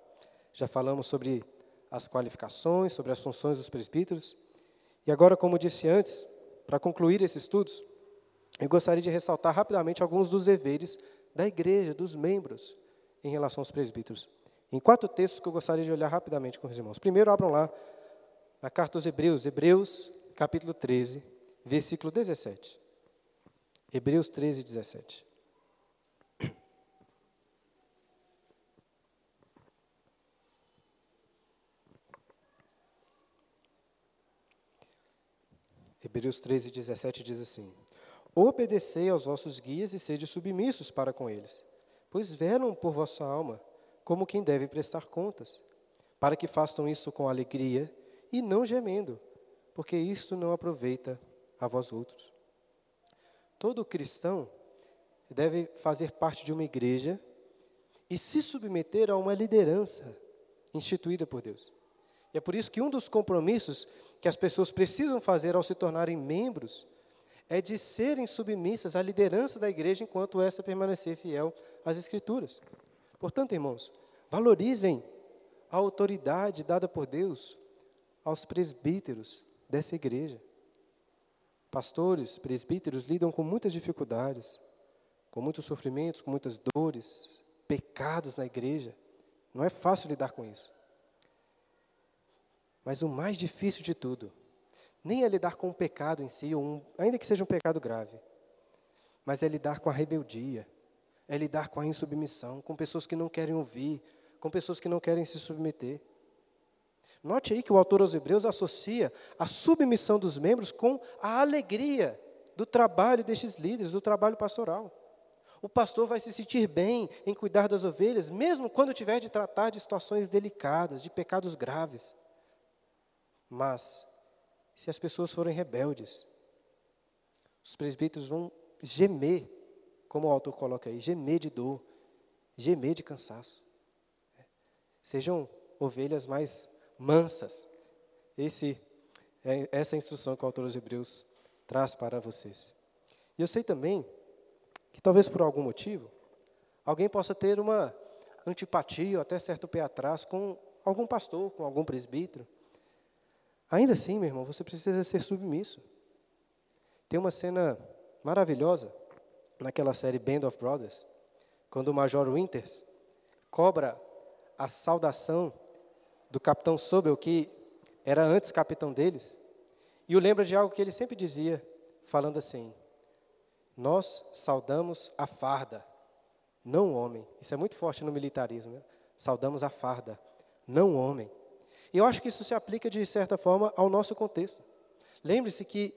já falamos sobre as qualificações, sobre as funções dos presbíteros, e agora, como disse antes, para concluir esses estudos, eu gostaria de ressaltar rapidamente alguns dos deveres da igreja, dos membros, em relação aos presbíteros. Em quatro textos que eu gostaria de olhar rapidamente com os irmãos. Primeiro, abram lá na carta aos Hebreus, Hebreus, capítulo 13, versículo 17. Hebreus 13, 17. Hebreus 13, 17 diz assim: Obedecei aos vossos guias e sede submissos para com eles, pois velam por vossa alma, como quem deve prestar contas, para que façam isso com alegria e não gemendo, porque isto não aproveita a vós outros. Todo cristão deve fazer parte de uma igreja e se submeter a uma liderança instituída por Deus. E é por isso que um dos compromissos que as pessoas precisam fazer ao se tornarem membros é de serem submissas à liderança da igreja enquanto essa permanecer fiel às Escrituras. Portanto, irmãos, valorizem a autoridade dada por Deus aos presbíteros dessa igreja. Pastores, presbíteros lidam com muitas dificuldades, com muitos sofrimentos, com muitas dores, pecados na igreja. Não é fácil lidar com isso. Mas o mais difícil de tudo, nem é lidar com o pecado em si, um, ainda que seja um pecado grave, mas é lidar com a rebeldia, é lidar com a insubmissão, com pessoas que não querem ouvir, com pessoas que não querem se submeter. Note aí que o autor aos Hebreus associa a submissão dos membros com a alegria do trabalho destes líderes, do trabalho pastoral. O pastor vai se sentir bem em cuidar das ovelhas, mesmo quando tiver de tratar de situações delicadas, de pecados graves. Mas, se as pessoas forem rebeldes, os presbíteros vão gemer, como o autor coloca aí, gemer de dor, gemer de cansaço. Sejam ovelhas mais mansas. Esse, é essa é a instrução que o autor dos Hebreus traz para vocês. E eu sei também que talvez por algum motivo, alguém possa ter uma antipatia ou até certo pé atrás com algum pastor, com algum presbítero. Ainda assim, meu irmão, você precisa ser submisso. Tem uma cena maravilhosa naquela série Band of Brothers, quando o Major Winters cobra a saudação do capitão Sobel, que era antes capitão deles, e o lembra de algo que ele sempre dizia, falando assim: Nós saudamos a farda, não o homem. Isso é muito forte no militarismo. Né? Saudamos a farda, não o homem. E eu acho que isso se aplica, de certa forma, ao nosso contexto. Lembre-se que,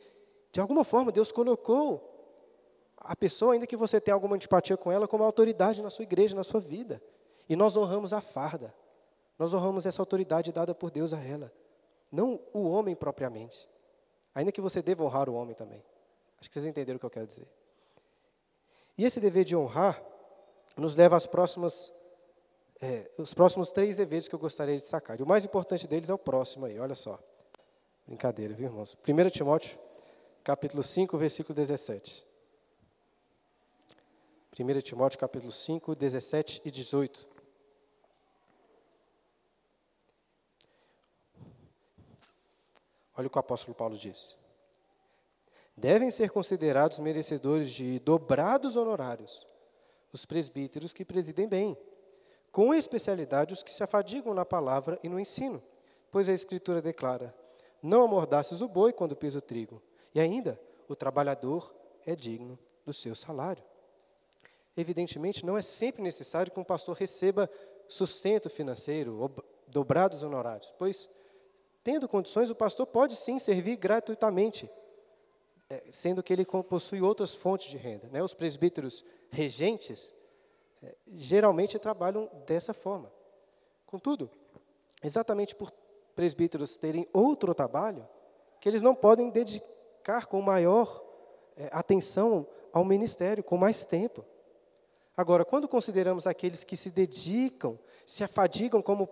de alguma forma, Deus colocou a pessoa, ainda que você tenha alguma antipatia com ela, como autoridade na sua igreja, na sua vida. E nós honramos a farda. Nós honramos essa autoridade dada por Deus a ela. Não o homem propriamente. Ainda que você deva honrar o homem também. Acho que vocês entenderam o que eu quero dizer. E esse dever de honrar nos leva às próximas é, os próximos três deveres que eu gostaria de destacar. E o mais importante deles é o próximo aí, olha só. Brincadeira, viu, irmãos? 1 Timóteo, capítulo 5, versículo 17. 1 Timóteo, capítulo 5, 17 e 18. Olha o que o apóstolo Paulo diz. Devem ser considerados merecedores de dobrados honorários os presbíteros que presidem bem com especialidade os que se afadigam na palavra e no ensino, pois a Escritura declara: Não amordaces o boi quando pisa o trigo, e ainda o trabalhador é digno do seu salário. Evidentemente, não é sempre necessário que um pastor receba sustento financeiro, dobrados honorários, pois, tendo condições, o pastor pode sim servir gratuitamente, é, sendo que ele possui outras fontes de renda. Né? Os presbíteros regentes geralmente trabalham dessa forma. Contudo, exatamente por presbíteros terem outro trabalho, que eles não podem dedicar com maior é, atenção ao ministério, com mais tempo. Agora, quando consideramos aqueles que se dedicam, se afadigam, como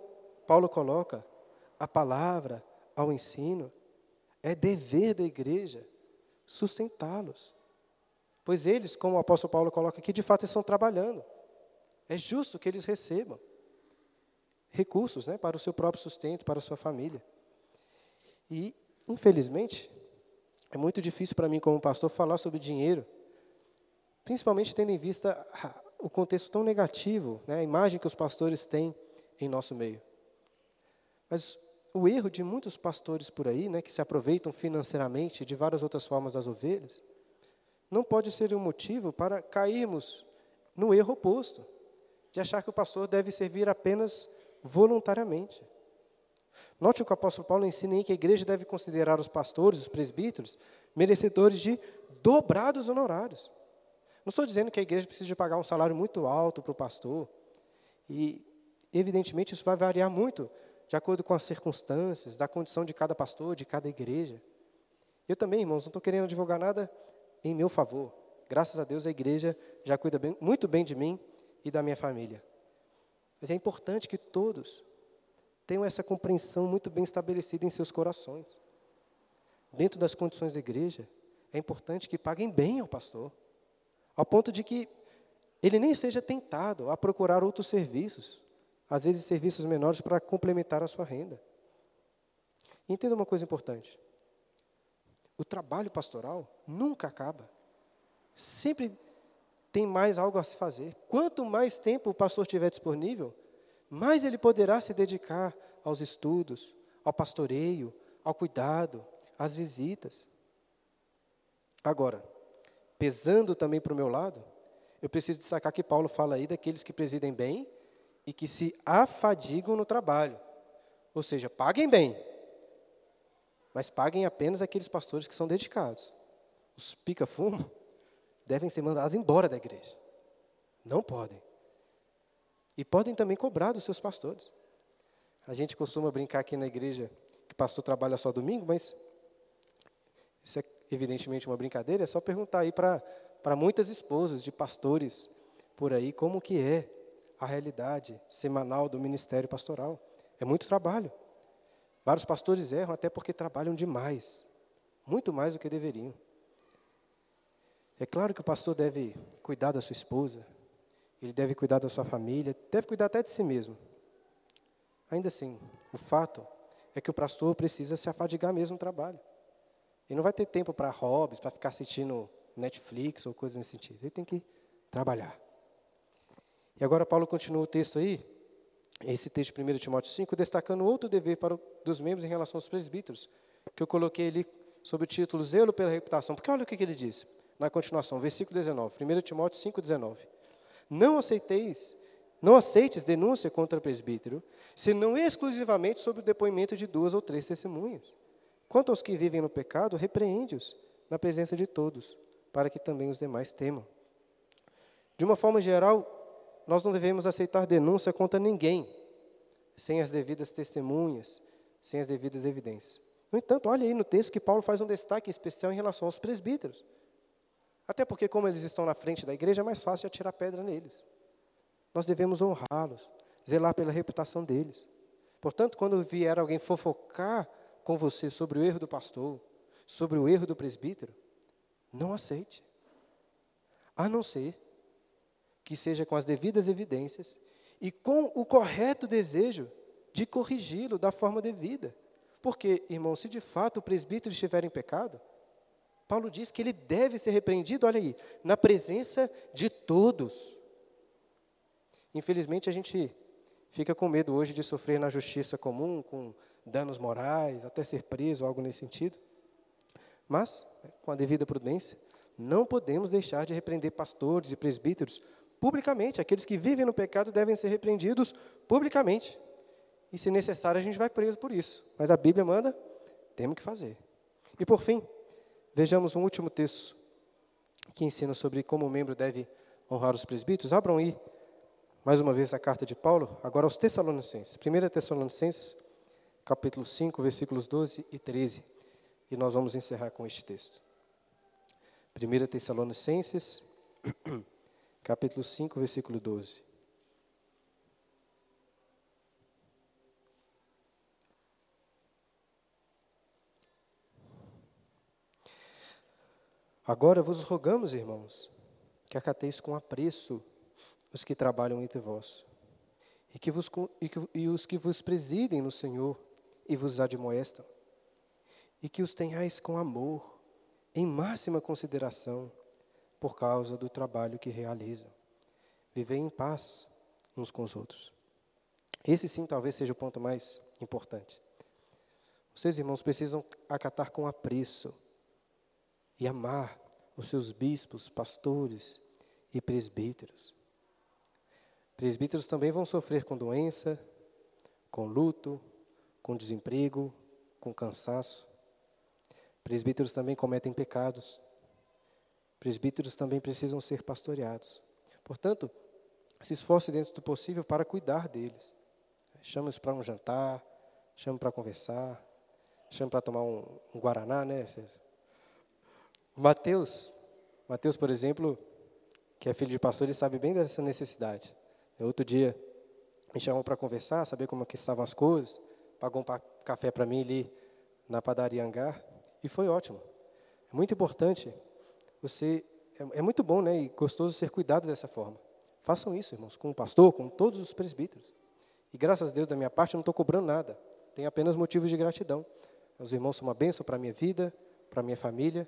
Paulo coloca, à palavra, ao ensino, é dever da igreja sustentá-los. Pois eles, como o apóstolo Paulo coloca aqui, de fato estão trabalhando. É justo que eles recebam recursos né, para o seu próprio sustento, para a sua família. E, infelizmente, é muito difícil para mim, como pastor, falar sobre dinheiro, principalmente tendo em vista o contexto tão negativo, né, a imagem que os pastores têm em nosso meio. Mas o erro de muitos pastores por aí, né, que se aproveitam financeiramente de várias outras formas das ovelhas, não pode ser um motivo para cairmos no erro oposto, de achar que o pastor deve servir apenas voluntariamente. Note o que o apóstolo Paulo ensina aí que a igreja deve considerar os pastores, os presbíteros, merecedores de dobrados honorários. Não estou dizendo que a igreja precisa pagar um salário muito alto para o pastor. E, evidentemente, isso vai variar muito de acordo com as circunstâncias, da condição de cada pastor, de cada igreja. Eu também, irmãos, não estou querendo divulgar nada em meu favor. Graças a Deus a igreja já cuida bem, muito bem de mim e da minha família. Mas é importante que todos tenham essa compreensão muito bem estabelecida em seus corações. Dentro das condições da igreja, é importante que paguem bem ao pastor, ao ponto de que ele nem seja tentado a procurar outros serviços, às vezes serviços menores para complementar a sua renda. Entenda uma coisa importante: o trabalho pastoral nunca acaba. Sempre tem mais algo a se fazer. Quanto mais tempo o pastor tiver disponível, mais ele poderá se dedicar aos estudos, ao pastoreio, ao cuidado, às visitas. Agora, pesando também para o meu lado, eu preciso destacar que Paulo fala aí daqueles que presidem bem e que se afadigam no trabalho. Ou seja, paguem bem, mas paguem apenas aqueles pastores que são dedicados. Os pica-fumo devem ser mandados embora da igreja. Não podem. E podem também cobrar dos seus pastores. A gente costuma brincar aqui na igreja que pastor trabalha só domingo, mas isso é evidentemente uma brincadeira, é só perguntar aí para muitas esposas de pastores por aí como que é a realidade semanal do ministério pastoral. É muito trabalho. Vários pastores erram até porque trabalham demais, muito mais do que deveriam. É claro que o pastor deve cuidar da sua esposa, ele deve cuidar da sua família, deve cuidar até de si mesmo. Ainda assim, o fato é que o pastor precisa se afadigar mesmo no trabalho. Ele não vai ter tempo para hobbies, para ficar assistindo Netflix ou coisa nesse sentido. Ele tem que trabalhar. E agora Paulo continua o texto aí, esse texto de 1 Timóteo 5, destacando outro dever para o, dos membros em relação aos presbíteros, que eu coloquei ali sob o título Zelo pela reputação. Porque olha o que, que ele diz na continuação, versículo 19, 1 Timóteo 5, 19. Não aceiteis, não aceites denúncia contra o presbítero, senão exclusivamente sob o depoimento de duas ou três testemunhas. Quanto aos que vivem no pecado, repreende-os na presença de todos, para que também os demais temam. De uma forma geral, nós não devemos aceitar denúncia contra ninguém, sem as devidas testemunhas, sem as devidas evidências. No entanto, olha aí no texto que Paulo faz um destaque especial em relação aos presbíteros. Até porque, como eles estão na frente da igreja, é mais fácil de atirar pedra neles. Nós devemos honrá-los, zelar pela reputação deles. Portanto, quando vier alguém fofocar com você sobre o erro do pastor, sobre o erro do presbítero, não aceite. A não ser que seja com as devidas evidências e com o correto desejo de corrigi-lo da forma devida. Porque, irmão, se de fato o presbítero estiver em pecado, Paulo diz que ele deve ser repreendido, olha aí, na presença de todos. Infelizmente, a gente fica com medo hoje de sofrer na justiça comum, com danos morais, até ser preso, algo nesse sentido. Mas, com a devida prudência, não podemos deixar de repreender pastores e presbíteros publicamente. Aqueles que vivem no pecado devem ser repreendidos publicamente. E, se necessário, a gente vai preso por isso. Mas a Bíblia manda, temos que fazer. E, por fim, vejamos um último texto que ensina sobre como o membro deve honrar os presbíteros. Abram aí, mais uma vez, a carta de Paulo, agora aos Tessalonicenses. 1 Tessalonicenses, capítulo 5, versículos 12 e 13. E nós vamos encerrar com este texto. 1 Tessalonicenses, capítulo 5, versículo 12. Agora vos rogamos, irmãos, que acateis com apreço os que trabalham entre vós, e, que vos, e, que, e os que vos presidem no Senhor e vos admoestam, e que os tenhais com amor, em máxima consideração, por causa do trabalho que realizam. Vivei em paz uns com os outros. Esse sim talvez seja o ponto mais importante. Vocês, irmãos, precisam acatar com apreço e amar os seus bispos, pastores e presbíteros. Presbíteros também vão sofrer com doença, com luto, com desemprego, com cansaço. Presbíteros também cometem pecados. Presbíteros também precisam ser pastoreados. Portanto, se esforce dentro do possível para cuidar deles. Chame-os para um jantar, chame para conversar, chame para tomar um, um guaraná, né? Mateus, Mateus, por exemplo, que é filho de pastor, ele sabe bem dessa necessidade. Outro dia me chamou para conversar, saber como que estavam as coisas, pagou um café para mim ali na padaria Angar, e foi ótimo. É muito importante você, é, é muito bom, né, e gostoso ser cuidado dessa forma. Façam isso, irmãos, com o pastor, com todos os presbíteros. E graças a Deus, da minha parte, eu não estou cobrando nada. Tenho apenas motivos de gratidão. Os irmãos são uma bênção para a minha vida, para a minha família.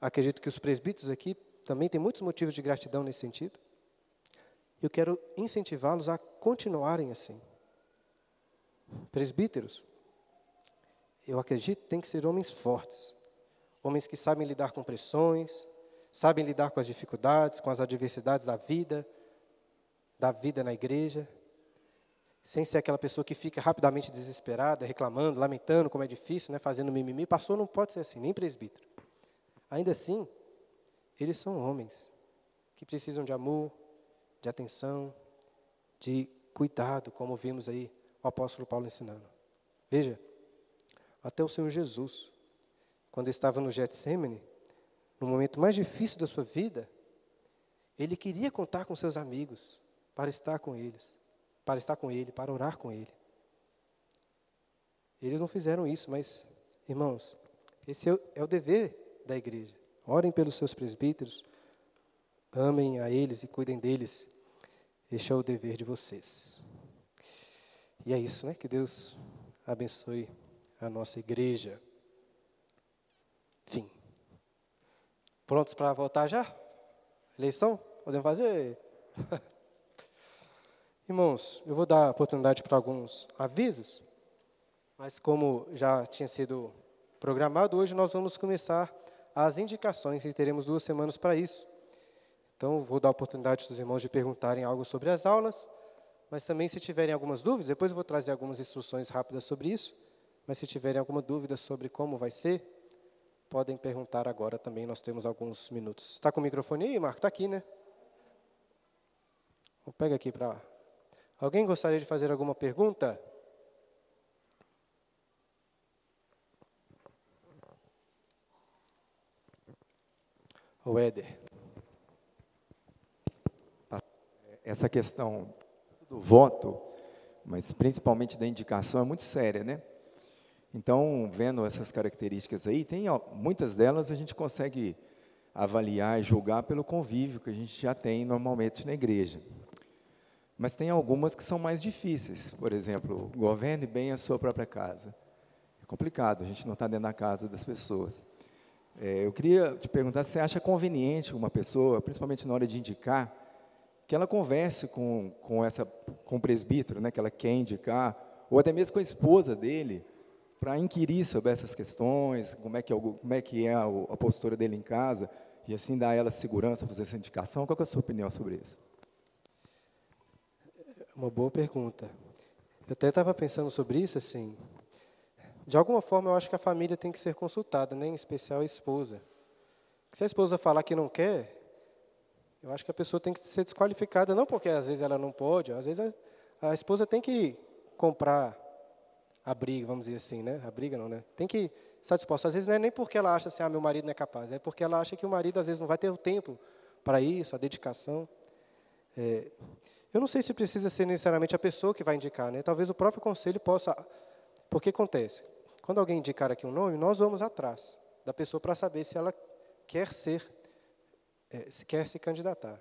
Acredito que os presbíteros aqui também têm muitos motivos de gratidão nesse sentido. Eu quero incentivá-los a continuarem assim. Presbíteros, eu acredito, tem que ser homens fortes. Homens que sabem lidar com pressões, sabem lidar com as dificuldades, com as adversidades da vida, da vida na igreja, sem ser aquela pessoa que fica rapidamente desesperada, reclamando, lamentando como é difícil, né, fazendo mimimi. Pastor não pode ser assim, nem presbítero. Ainda assim, eles são homens que precisam de amor, de atenção, de cuidado, como vimos aí o apóstolo Paulo ensinando. Veja, até o Senhor Jesus, quando estava no Getsemane, no momento mais difícil da sua vida, ele queria contar com seus amigos para estar com eles, para estar com ele, para orar com ele. Eles não fizeram isso, mas, irmãos, esse é o, é o dever da igreja. Orem pelos seus presbíteros, amem a eles e cuidem deles. Este é o dever de vocês. E é isso, né? Que Deus abençoe a nossa igreja. Fim. Prontos para voltar já? Eleição? Podemos fazer? Irmãos, eu vou dar oportunidade para alguns avisos, mas como já tinha sido programado, hoje nós vamos começar as indicações e teremos duas semanas para isso. Então, vou dar a oportunidade dos irmãos de perguntarem algo sobre as aulas, mas também se tiverem algumas dúvidas, depois eu vou trazer algumas instruções rápidas sobre isso, mas se tiverem alguma dúvida sobre como vai ser, podem perguntar agora também, nós temos alguns minutos. Está com o microfone aí, Marco? Está aqui, né? Pega aqui para... Alguém gostaria de fazer alguma pergunta? O Éder. Essa questão do voto, mas principalmente da indicação, é muito séria, né? Então, vendo essas características aí, tem muitas delas a gente consegue avaliar e julgar pelo convívio que a gente já tem normalmente na igreja. Mas tem algumas que são mais difíceis. Por exemplo, governe bem a sua própria casa. É complicado, a gente não está dentro da casa das pessoas. É, eu queria te perguntar se você acha conveniente uma pessoa, principalmente na hora de indicar, que ela converse com, com, essa, com o presbítero, né, que ela quer indicar, ou até mesmo com a esposa dele, para inquirir sobre essas questões, como é que é, como é, que é a, a postura dele em casa, e assim dar a ela segurança, fazer essa indicação. Qual é a sua opinião sobre isso? Uma boa pergunta. Eu até estava pensando sobre isso, assim, de alguma forma eu acho que a família tem que ser consultada, né? em especial a esposa. Se a esposa falar que não quer, eu acho que a pessoa tem que ser desqualificada, não porque às vezes ela não pode, às vezes a, a esposa tem que comprar a briga, vamos dizer assim, né? A briga não, né? Tem que estar disposta. Às vezes não é nem porque ela acha assim, ah, meu marido não é capaz, é porque ela acha que o marido às vezes não vai ter o tempo para isso, a dedicação. É, eu não sei se precisa ser necessariamente a pessoa que vai indicar, né? Talvez o próprio conselho possa. Porque acontece, quando alguém indicar aqui um nome, nós vamos atrás da pessoa para saber se ela quer ser, é, se quer se candidatar.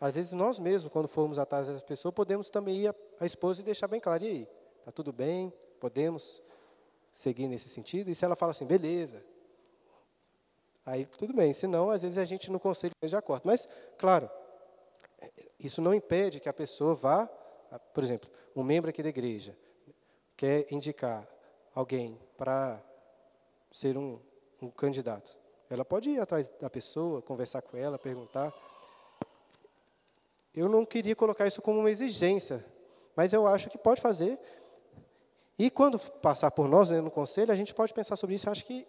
Às vezes nós mesmos, quando formos atrás dessa pessoa, podemos também ir à esposa e deixar bem claro, e aí, está tudo bem? Podemos seguir nesse sentido? E se ela fala assim, beleza, aí tudo bem. Se não, às vezes a gente no conselho já corta. Mas, claro, isso não impede que a pessoa vá, por exemplo, um membro aqui da igreja quer indicar alguém para ser um, um candidato. Ela pode ir atrás da pessoa, conversar com ela, perguntar. Eu não queria colocar isso como uma exigência, mas eu acho que pode fazer. E quando passar por nós né, no conselho, a gente pode pensar sobre isso. Eu acho que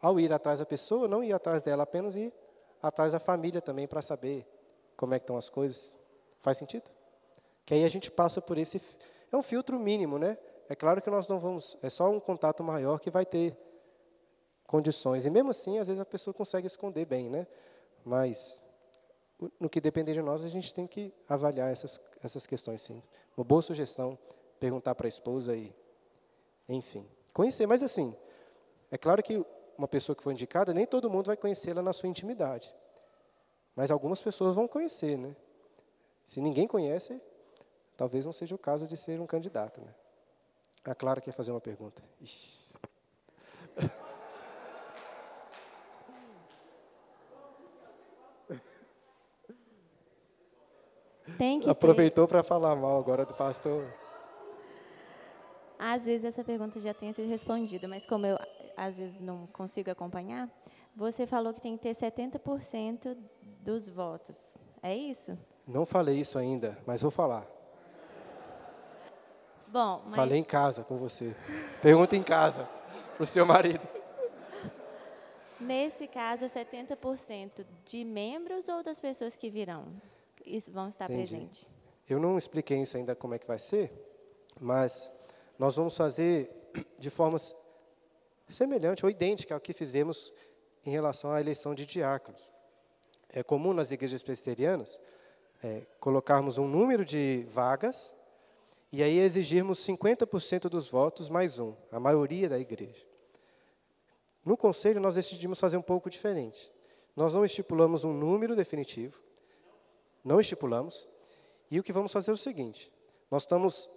ao ir atrás da pessoa, não ir atrás dela apenas, ir atrás da família também para saber como é que estão as coisas. Faz sentido? Que aí a gente passa por esse. É um filtro mínimo, né? É claro que nós não vamos. É só um contato maior que vai ter condições. E mesmo assim, às vezes a pessoa consegue esconder bem, né? Mas no que depender de nós, a gente tem que avaliar essas, essas questões, sim. Uma boa sugestão, perguntar para a esposa e, enfim, conhecer. Mas assim, é claro que uma pessoa que foi indicada, nem todo mundo vai conhecê-la na sua intimidade. Mas algumas pessoas vão conhecer, né? Se ninguém conhece, talvez não seja o caso de ser um candidato. Né? A Clara quer fazer uma pergunta. Ixi. Aproveitou para falar mal agora do pastor. Às vezes essa pergunta já tenha sido respondida, mas como eu às vezes não consigo acompanhar, você falou que tem que ter 70% dos votos. É isso? Não falei isso ainda, mas vou falar. Bom, mas... Falei em casa com você. Pergunta em casa para o seu marido. Nesse caso, é 70% de membros ou das pessoas que virão vão estar Entendi. presentes? Eu não expliquei isso ainda como é que vai ser, mas nós vamos fazer de forma semelhante ou idêntica ao que fizemos em relação à eleição de diáconos. É comum nas igrejas presbiterianas é, colocarmos um número de vagas e aí exigirmos 50% dos votos mais um, a maioria da igreja. No conselho, nós decidimos fazer um pouco diferente. Nós não estipulamos um número definitivo, não estipulamos, e o que vamos fazer é o seguinte: nós estamos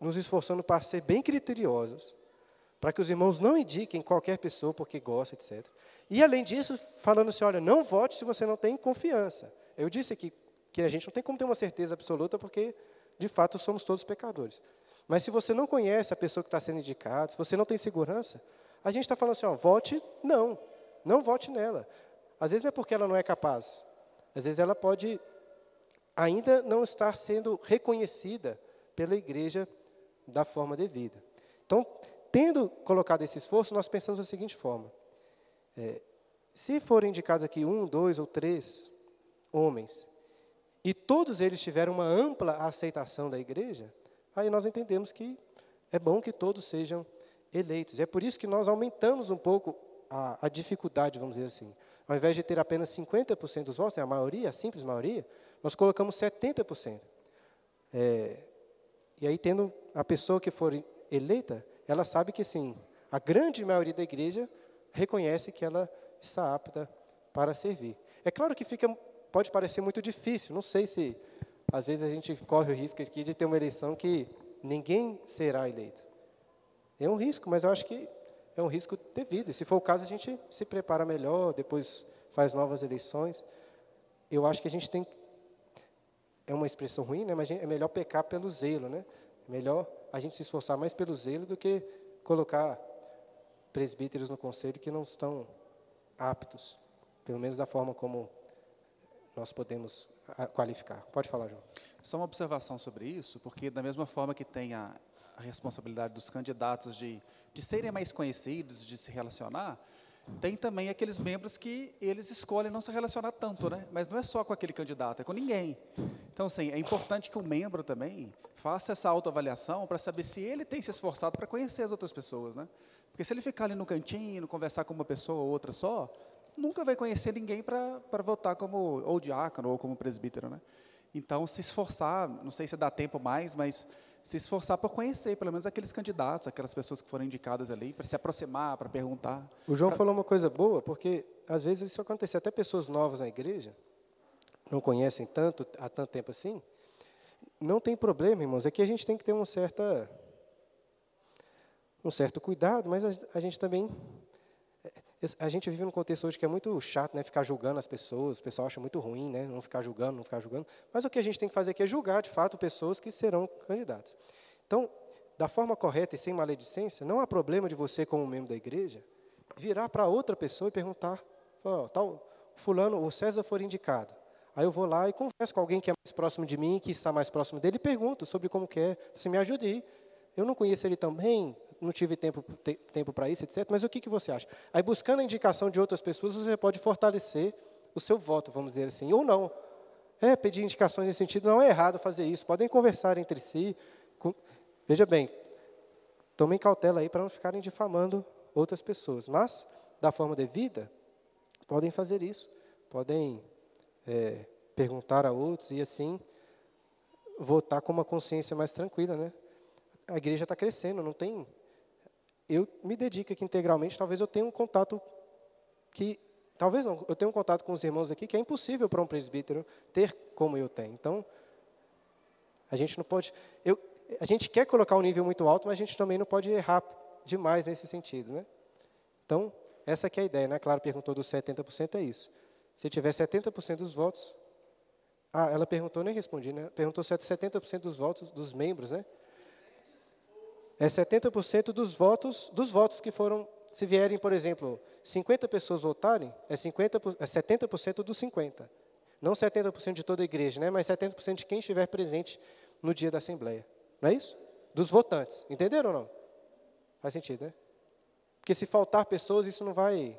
nos esforçando para ser bem criteriosos, para que os irmãos não indiquem qualquer pessoa porque gosta, etc. E além disso, falando assim, olha, não vote se você não tem confiança. Eu disse aqui que a gente não tem como ter uma certeza absoluta, porque, de fato, somos todos pecadores. Mas se você não conhece a pessoa que está sendo indicada, se você não tem segurança, a gente está falando assim, ó, vote não, não vote nela. Às vezes não é porque ela não é capaz, às vezes ela pode ainda não estar sendo reconhecida pela igreja da forma devida. Então, tendo colocado esse esforço, nós pensamos da seguinte forma: é, se forem indicados aqui um, dois ou três homens e todos eles tiveram uma ampla aceitação da igreja, aí nós entendemos que é bom que todos sejam eleitos. É por isso que nós aumentamos um pouco a, a dificuldade, vamos dizer assim. Ao invés de ter apenas 50% dos votos, é a maioria, a simples maioria, nós colocamos 70%. É, e aí, tendo a pessoa que for eleita, ela sabe que sim, a grande maioria da igreja reconhece que ela está apta para servir. É claro que fica pode parecer muito difícil. Não sei se, às vezes, a gente corre o risco aqui de ter uma eleição que ninguém será eleito. É um risco, mas eu acho que é um risco devido. E se for o caso, a gente se prepara melhor, depois faz novas eleições. Eu acho que a gente tem. É uma expressão ruim, né? mas é melhor pecar pelo zelo. Né? É melhor a gente se esforçar mais pelo zelo do que colocar presbíteros no conselho que não estão aptos, pelo menos da forma como nós podemos ah, qualificar. Pode falar, João. Só uma observação sobre isso, porque da mesma forma que tem a, a responsabilidade dos candidatos de, de serem mais conhecidos, de se relacionar, tem também aqueles membros que eles escolhem não se relacionar tanto, né? Mas não é só com aquele candidato, é com ninguém. Então, assim, é importante que o membro também faça essa autoavaliação para saber se ele tem se esforçado para conhecer as outras pessoas, né? Porque se ele ficar ali no cantinho, conversar com uma pessoa ou outra só, nunca vai conhecer ninguém para votar como ou diácono ou como presbítero, né? Então, se esforçar, não sei se dá tempo mais, mas se esforçar para conhecer, pelo menos aqueles candidatos, aquelas pessoas que foram indicadas ali, para se aproximar, para perguntar. O João pra... falou uma coisa boa, porque às vezes isso acontece, até pessoas novas na igreja, não conhecem tanto, há tanto tempo assim, não tem problema, irmãos, é que a gente tem que ter uma certa, um certo cuidado, mas a, a gente também a gente vive num contexto hoje que é muito chato, né? Ficar julgando as pessoas, o pessoal acha muito ruim, né? Não ficar julgando, não ficar julgando. Mas o que a gente tem que fazer aqui é julgar, de fato, pessoas que serão candidatos. Então, da forma correta e sem maledicência, não há problema de você, como membro da igreja, virar para outra pessoa e perguntar: oh, tal, fulano, o César for indicado. Aí eu vou lá e converso com alguém que é mais próximo de mim, que está mais próximo dele, e pergunto sobre como que é, se me ajude. Eu não conheço ele tão bem, não tive tempo, te, tempo para isso, etc. Mas o que, que você acha? Aí, buscando a indicação de outras pessoas, você pode fortalecer o seu voto, vamos dizer assim, ou não. É, pedir indicações nesse sentido, não é errado fazer isso. Podem conversar entre si. Com, veja bem, tomem cautela aí para não ficarem difamando outras pessoas. Mas, da forma devida, podem fazer isso. Podem é, perguntar a outros e, assim, votar com uma consciência mais tranquila, né? A igreja está crescendo, não tem eu me dedico aqui integralmente, talvez eu tenha um contato que, talvez não, eu tenho um contato com os irmãos aqui que é impossível para um presbítero ter como eu tenho. Então, a gente não pode, eu, a gente quer colocar um nível muito alto, mas a gente também não pode errar demais nesse sentido, né? Então, essa que é a ideia, né? Claro, perguntou dos 70%, é isso. Se tiver 70% dos votos, ah, ela perguntou, nem respondi, né? Perguntou se 70% dos votos dos membros, né? É 70% dos votos, dos votos que foram, se vierem, por exemplo, 50 pessoas votarem, é, 50, é 70% dos 50. Não 70% de toda a igreja, né, mas 70% de quem estiver presente no dia da Assembleia. Não é isso? Dos votantes. Entenderam ou não? Faz sentido, né? Porque se faltar pessoas, isso não vai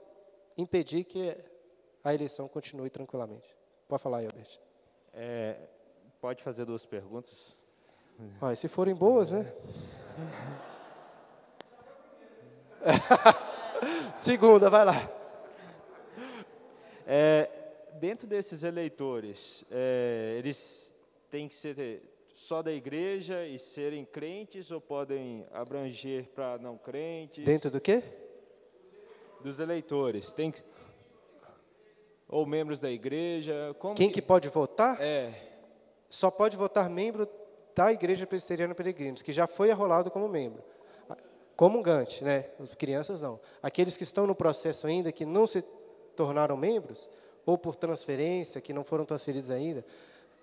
impedir que a eleição continue tranquilamente. Pode falar aí, Albert. É, pode fazer duas perguntas? Ah, se forem boas, né? Segunda, vai lá. É, dentro desses eleitores, é, eles têm que ser só da igreja e serem crentes ou podem abranger para não crentes? Dentro do quê? Dos eleitores. Tem que, ou membros da igreja. Quem que, que pode votar? É. Só pode votar membro da Igreja Presbiteriana Peregrinos, que já foi arrolado como membro. Comungante, né? As crianças não. Aqueles que estão no processo ainda, que não se tornaram membros, ou por transferência, que não foram transferidos ainda.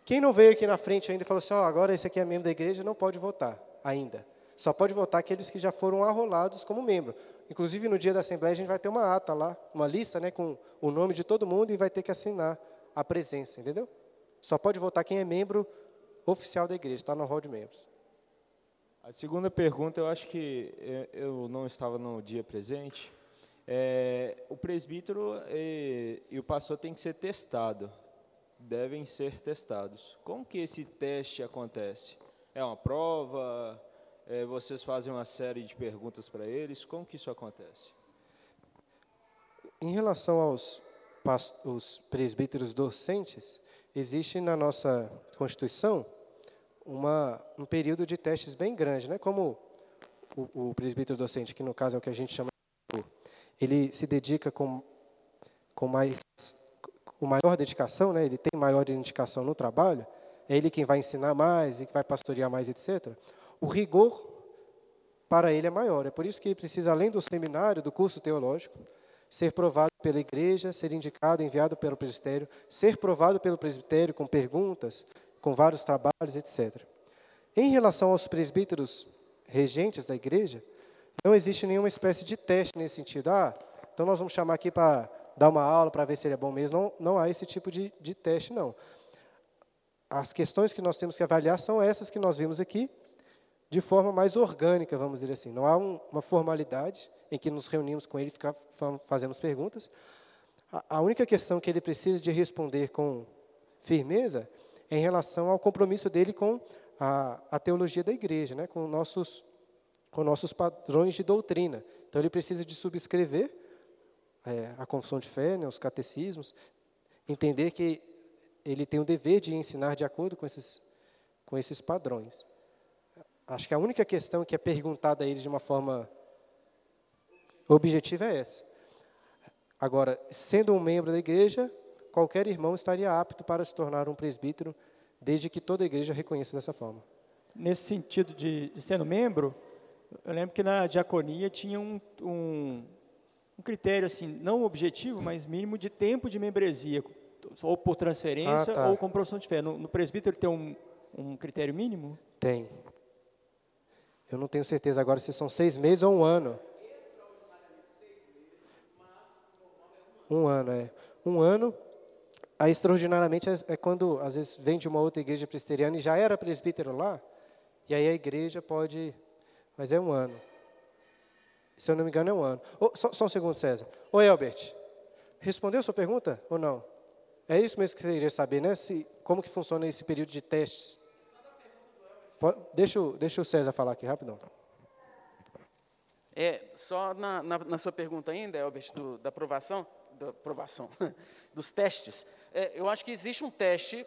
Quem não veio aqui na frente ainda e falou assim, oh, agora esse aqui é membro da igreja, não pode votar ainda. Só pode votar aqueles que já foram arrolados como membro. Inclusive, no dia da Assembleia, a gente vai ter uma ata lá, uma lista né, com o nome de todo mundo e vai ter que assinar a presença, entendeu? Só pode votar quem é membro oficial da igreja, está no rol de membros. A segunda pergunta, eu acho que eu não estava no dia presente. É, o presbítero e, e, o pastor têm que ser testado, devem ser testados. Como que esse teste acontece? É uma prova? É, vocês fazem uma série de perguntas para eles? Como que isso acontece? Em relação aos os presbíteros docentes, existe na nossa Constituição uma, um período de testes bem grande, né? Como o, o presbítero docente, que no caso é o que a gente chama de ele se dedica com, com mais com maior dedicação, né? Ele tem maior dedicação no trabalho. É ele quem vai ensinar mais e que vai pastorear mais, etc. O rigor para ele é maior. É por isso que precisa, além do seminário, do curso teológico, ser provado pela igreja, ser indicado, enviado pelo presbitério, ser provado pelo presbitério com perguntas, com vários trabalhos, etc. Em relação aos presbíteros regentes da igreja, não existe nenhuma espécie de teste nesse sentido. Ah, então nós vamos chamar aqui para dar uma aula para ver se ele é bom mesmo. Não, não há esse tipo de, de teste, não. As questões que nós temos que avaliar são essas que nós vimos aqui, de forma mais orgânica, vamos dizer assim. Não há um, uma formalidade em que nos reunimos com ele e fazemos perguntas. A, a única questão que ele precisa de responder com firmeza em relação ao compromisso dele com a, a teologia da igreja, né, com, nossos, com nossos padrões de doutrina. Então, ele precisa de subscrever é, a confissão de fé, né, os catecismos, entender que ele tem o dever de ensinar de acordo com esses, com esses padrões. Acho que a única questão que é perguntada a eles de uma forma objetiva é essa. Agora, sendo um membro da igreja, qualquer irmão estaria apto para se tornar um presbítero, desde que toda a igreja reconheça dessa forma. Nesse sentido de, de sendo membro, eu lembro que na diaconia tinha um, um, um critério, assim, não objetivo, mas mínimo de tempo de membresia, ou por transferência, ah, tá. ou com profissão de fé. No, no presbítero tem um, um critério mínimo? Tem. Eu não tenho certeza agora se são seis meses ou um ano. Um ano, é. Um ano. Aí, extraordinariamente, é, é quando, às vezes, vem de uma outra igreja presbiteriana e já era presbítero lá, e aí a igreja pode... Mas é um ano. Se eu não me engano, é um ano. Oh, só, só um segundo, César. Oi, Albert. Respondeu a sua pergunta ou não? É isso mesmo que você queria saber, né? Se, como que funciona esse período de testes? Deixa, deixa o César falar aqui, rapidão. É, só na, na, na sua pergunta ainda, Albert, do, da aprovação, da aprovação, dos testes, é, eu acho que existe um teste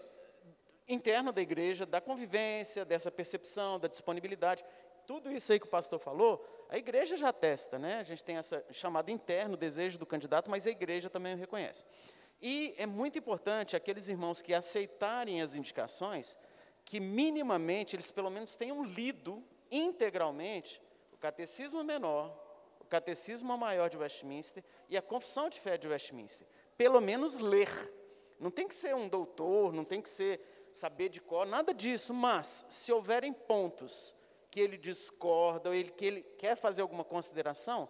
interno da igreja, da convivência, dessa percepção, da disponibilidade. Tudo isso aí que o pastor falou, a igreja já testa, né? A gente tem essa chamada interno, desejo do candidato, mas a igreja também o reconhece. E é muito importante aqueles irmãos que aceitarem as indicações, que minimamente eles pelo menos tenham lido integralmente o catecismo menor, o catecismo maior de Westminster e a confissão de fé de Westminster. Pelo menos ler. Não tem que ser um doutor, não tem que ser saber de cor, nada disso, mas se houverem pontos que ele discorda ou ele, que ele quer fazer alguma consideração,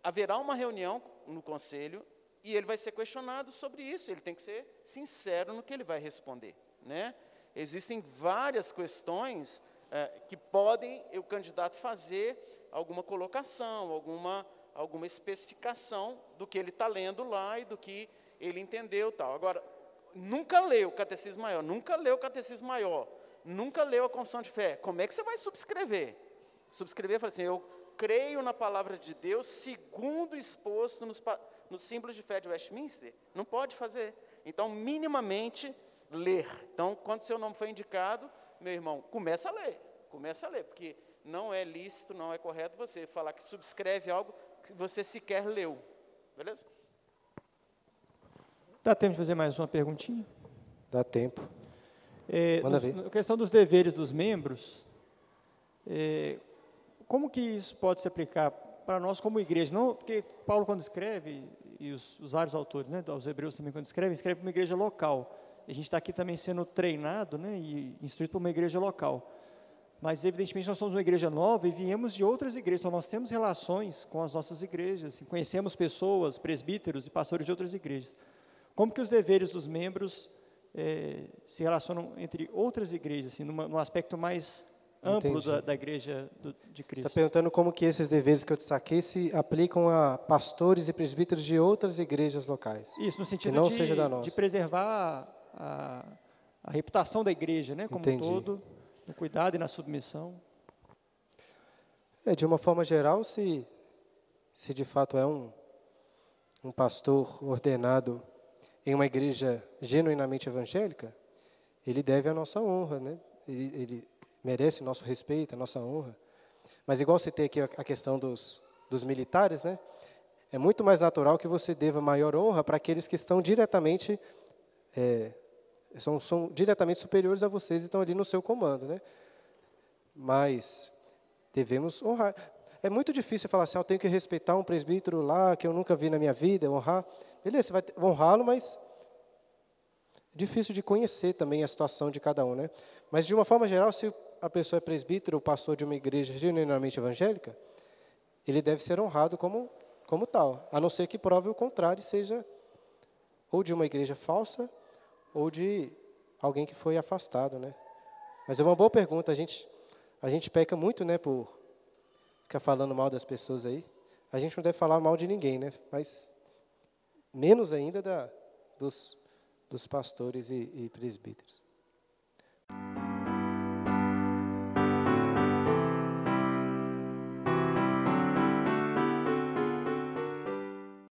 haverá uma reunião no conselho e ele vai ser questionado sobre isso, ele tem que ser sincero no que ele vai responder. Né? Existem várias questões é, que podem o candidato fazer alguma colocação, alguma, alguma especificação do que ele está lendo lá e do que ele entendeu. tal. Agora, nunca leu o catecismo maior, nunca leu o catecismo maior, nunca leu a confissão de fé. Como é que você vai subscrever? Subscrever falar assim, eu creio na palavra de Deus segundo exposto nos, nos símbolos de fé de Westminster? Não pode fazer. Então, minimamente, ler. Então, quando seu nome foi indicado, meu irmão, começa a ler. Começa a ler, porque não é lícito, não é correto você falar que subscreve algo que você sequer leu. Beleza? Dá tempo de fazer mais uma perguntinha? Dá tempo. É, Manda ver. A questão dos deveres dos membros, é, como que isso pode se aplicar para nós como igreja? Não, porque Paulo quando escreve, e os, os vários autores, né, os hebreus também quando escrevem, escreve para uma igreja local. A gente está aqui também sendo treinado né, e instruído por uma igreja local. Mas, evidentemente, nós somos uma igreja nova e viemos de outras igrejas, então nós temos relações com as nossas igrejas, conhecemos pessoas, presbíteros e pastores de outras igrejas. Como que os deveres dos membros é, se relacionam entre outras igrejas, assim, numa, num aspecto mais amplo da, da, igreja do, de Cristo? Você está perguntando como que esses deveres que eu destaquei se aplicam a pastores e presbíteros de outras igrejas locais? Isso, no sentido não de, seja da nossa. de preservar a, a, reputação da igreja, né, como Entendi. um todo, no cuidado e na submissão. É, de uma forma geral, se, se de fato é um, um pastor ordenado em uma igreja genuinamente evangélica, ele deve a nossa honra, né? Ele, ele merece nosso respeito, a nossa honra. Mas igual você tem aqui a questão dos, dos militares, né? É muito mais natural que você deva maior honra para aqueles que estão diretamente é, são, são diretamente superiores a vocês e estão ali no seu comando, né? Mas devemos honrar. É muito difícil falar assim, ah, eu tenho que respeitar um presbítero lá que eu nunca vi na minha vida, honrar. Beleza, você vai honrá-lo, mas difícil de conhecer também a situação de cada um, né? Mas de uma forma geral, se a pessoa é presbítero ou pastor de uma igreja genuinamente evangélica, ele deve ser honrado como como tal, a não ser que prove o contrário, seja ou de uma igreja falsa ou de alguém que foi afastado, né? Mas é uma boa pergunta. A gente a gente peca muito, né, por ficar falando mal das pessoas aí. A gente não deve falar mal de ninguém, né? Mas menos ainda da, dos, dos pastores e, e presbíteros.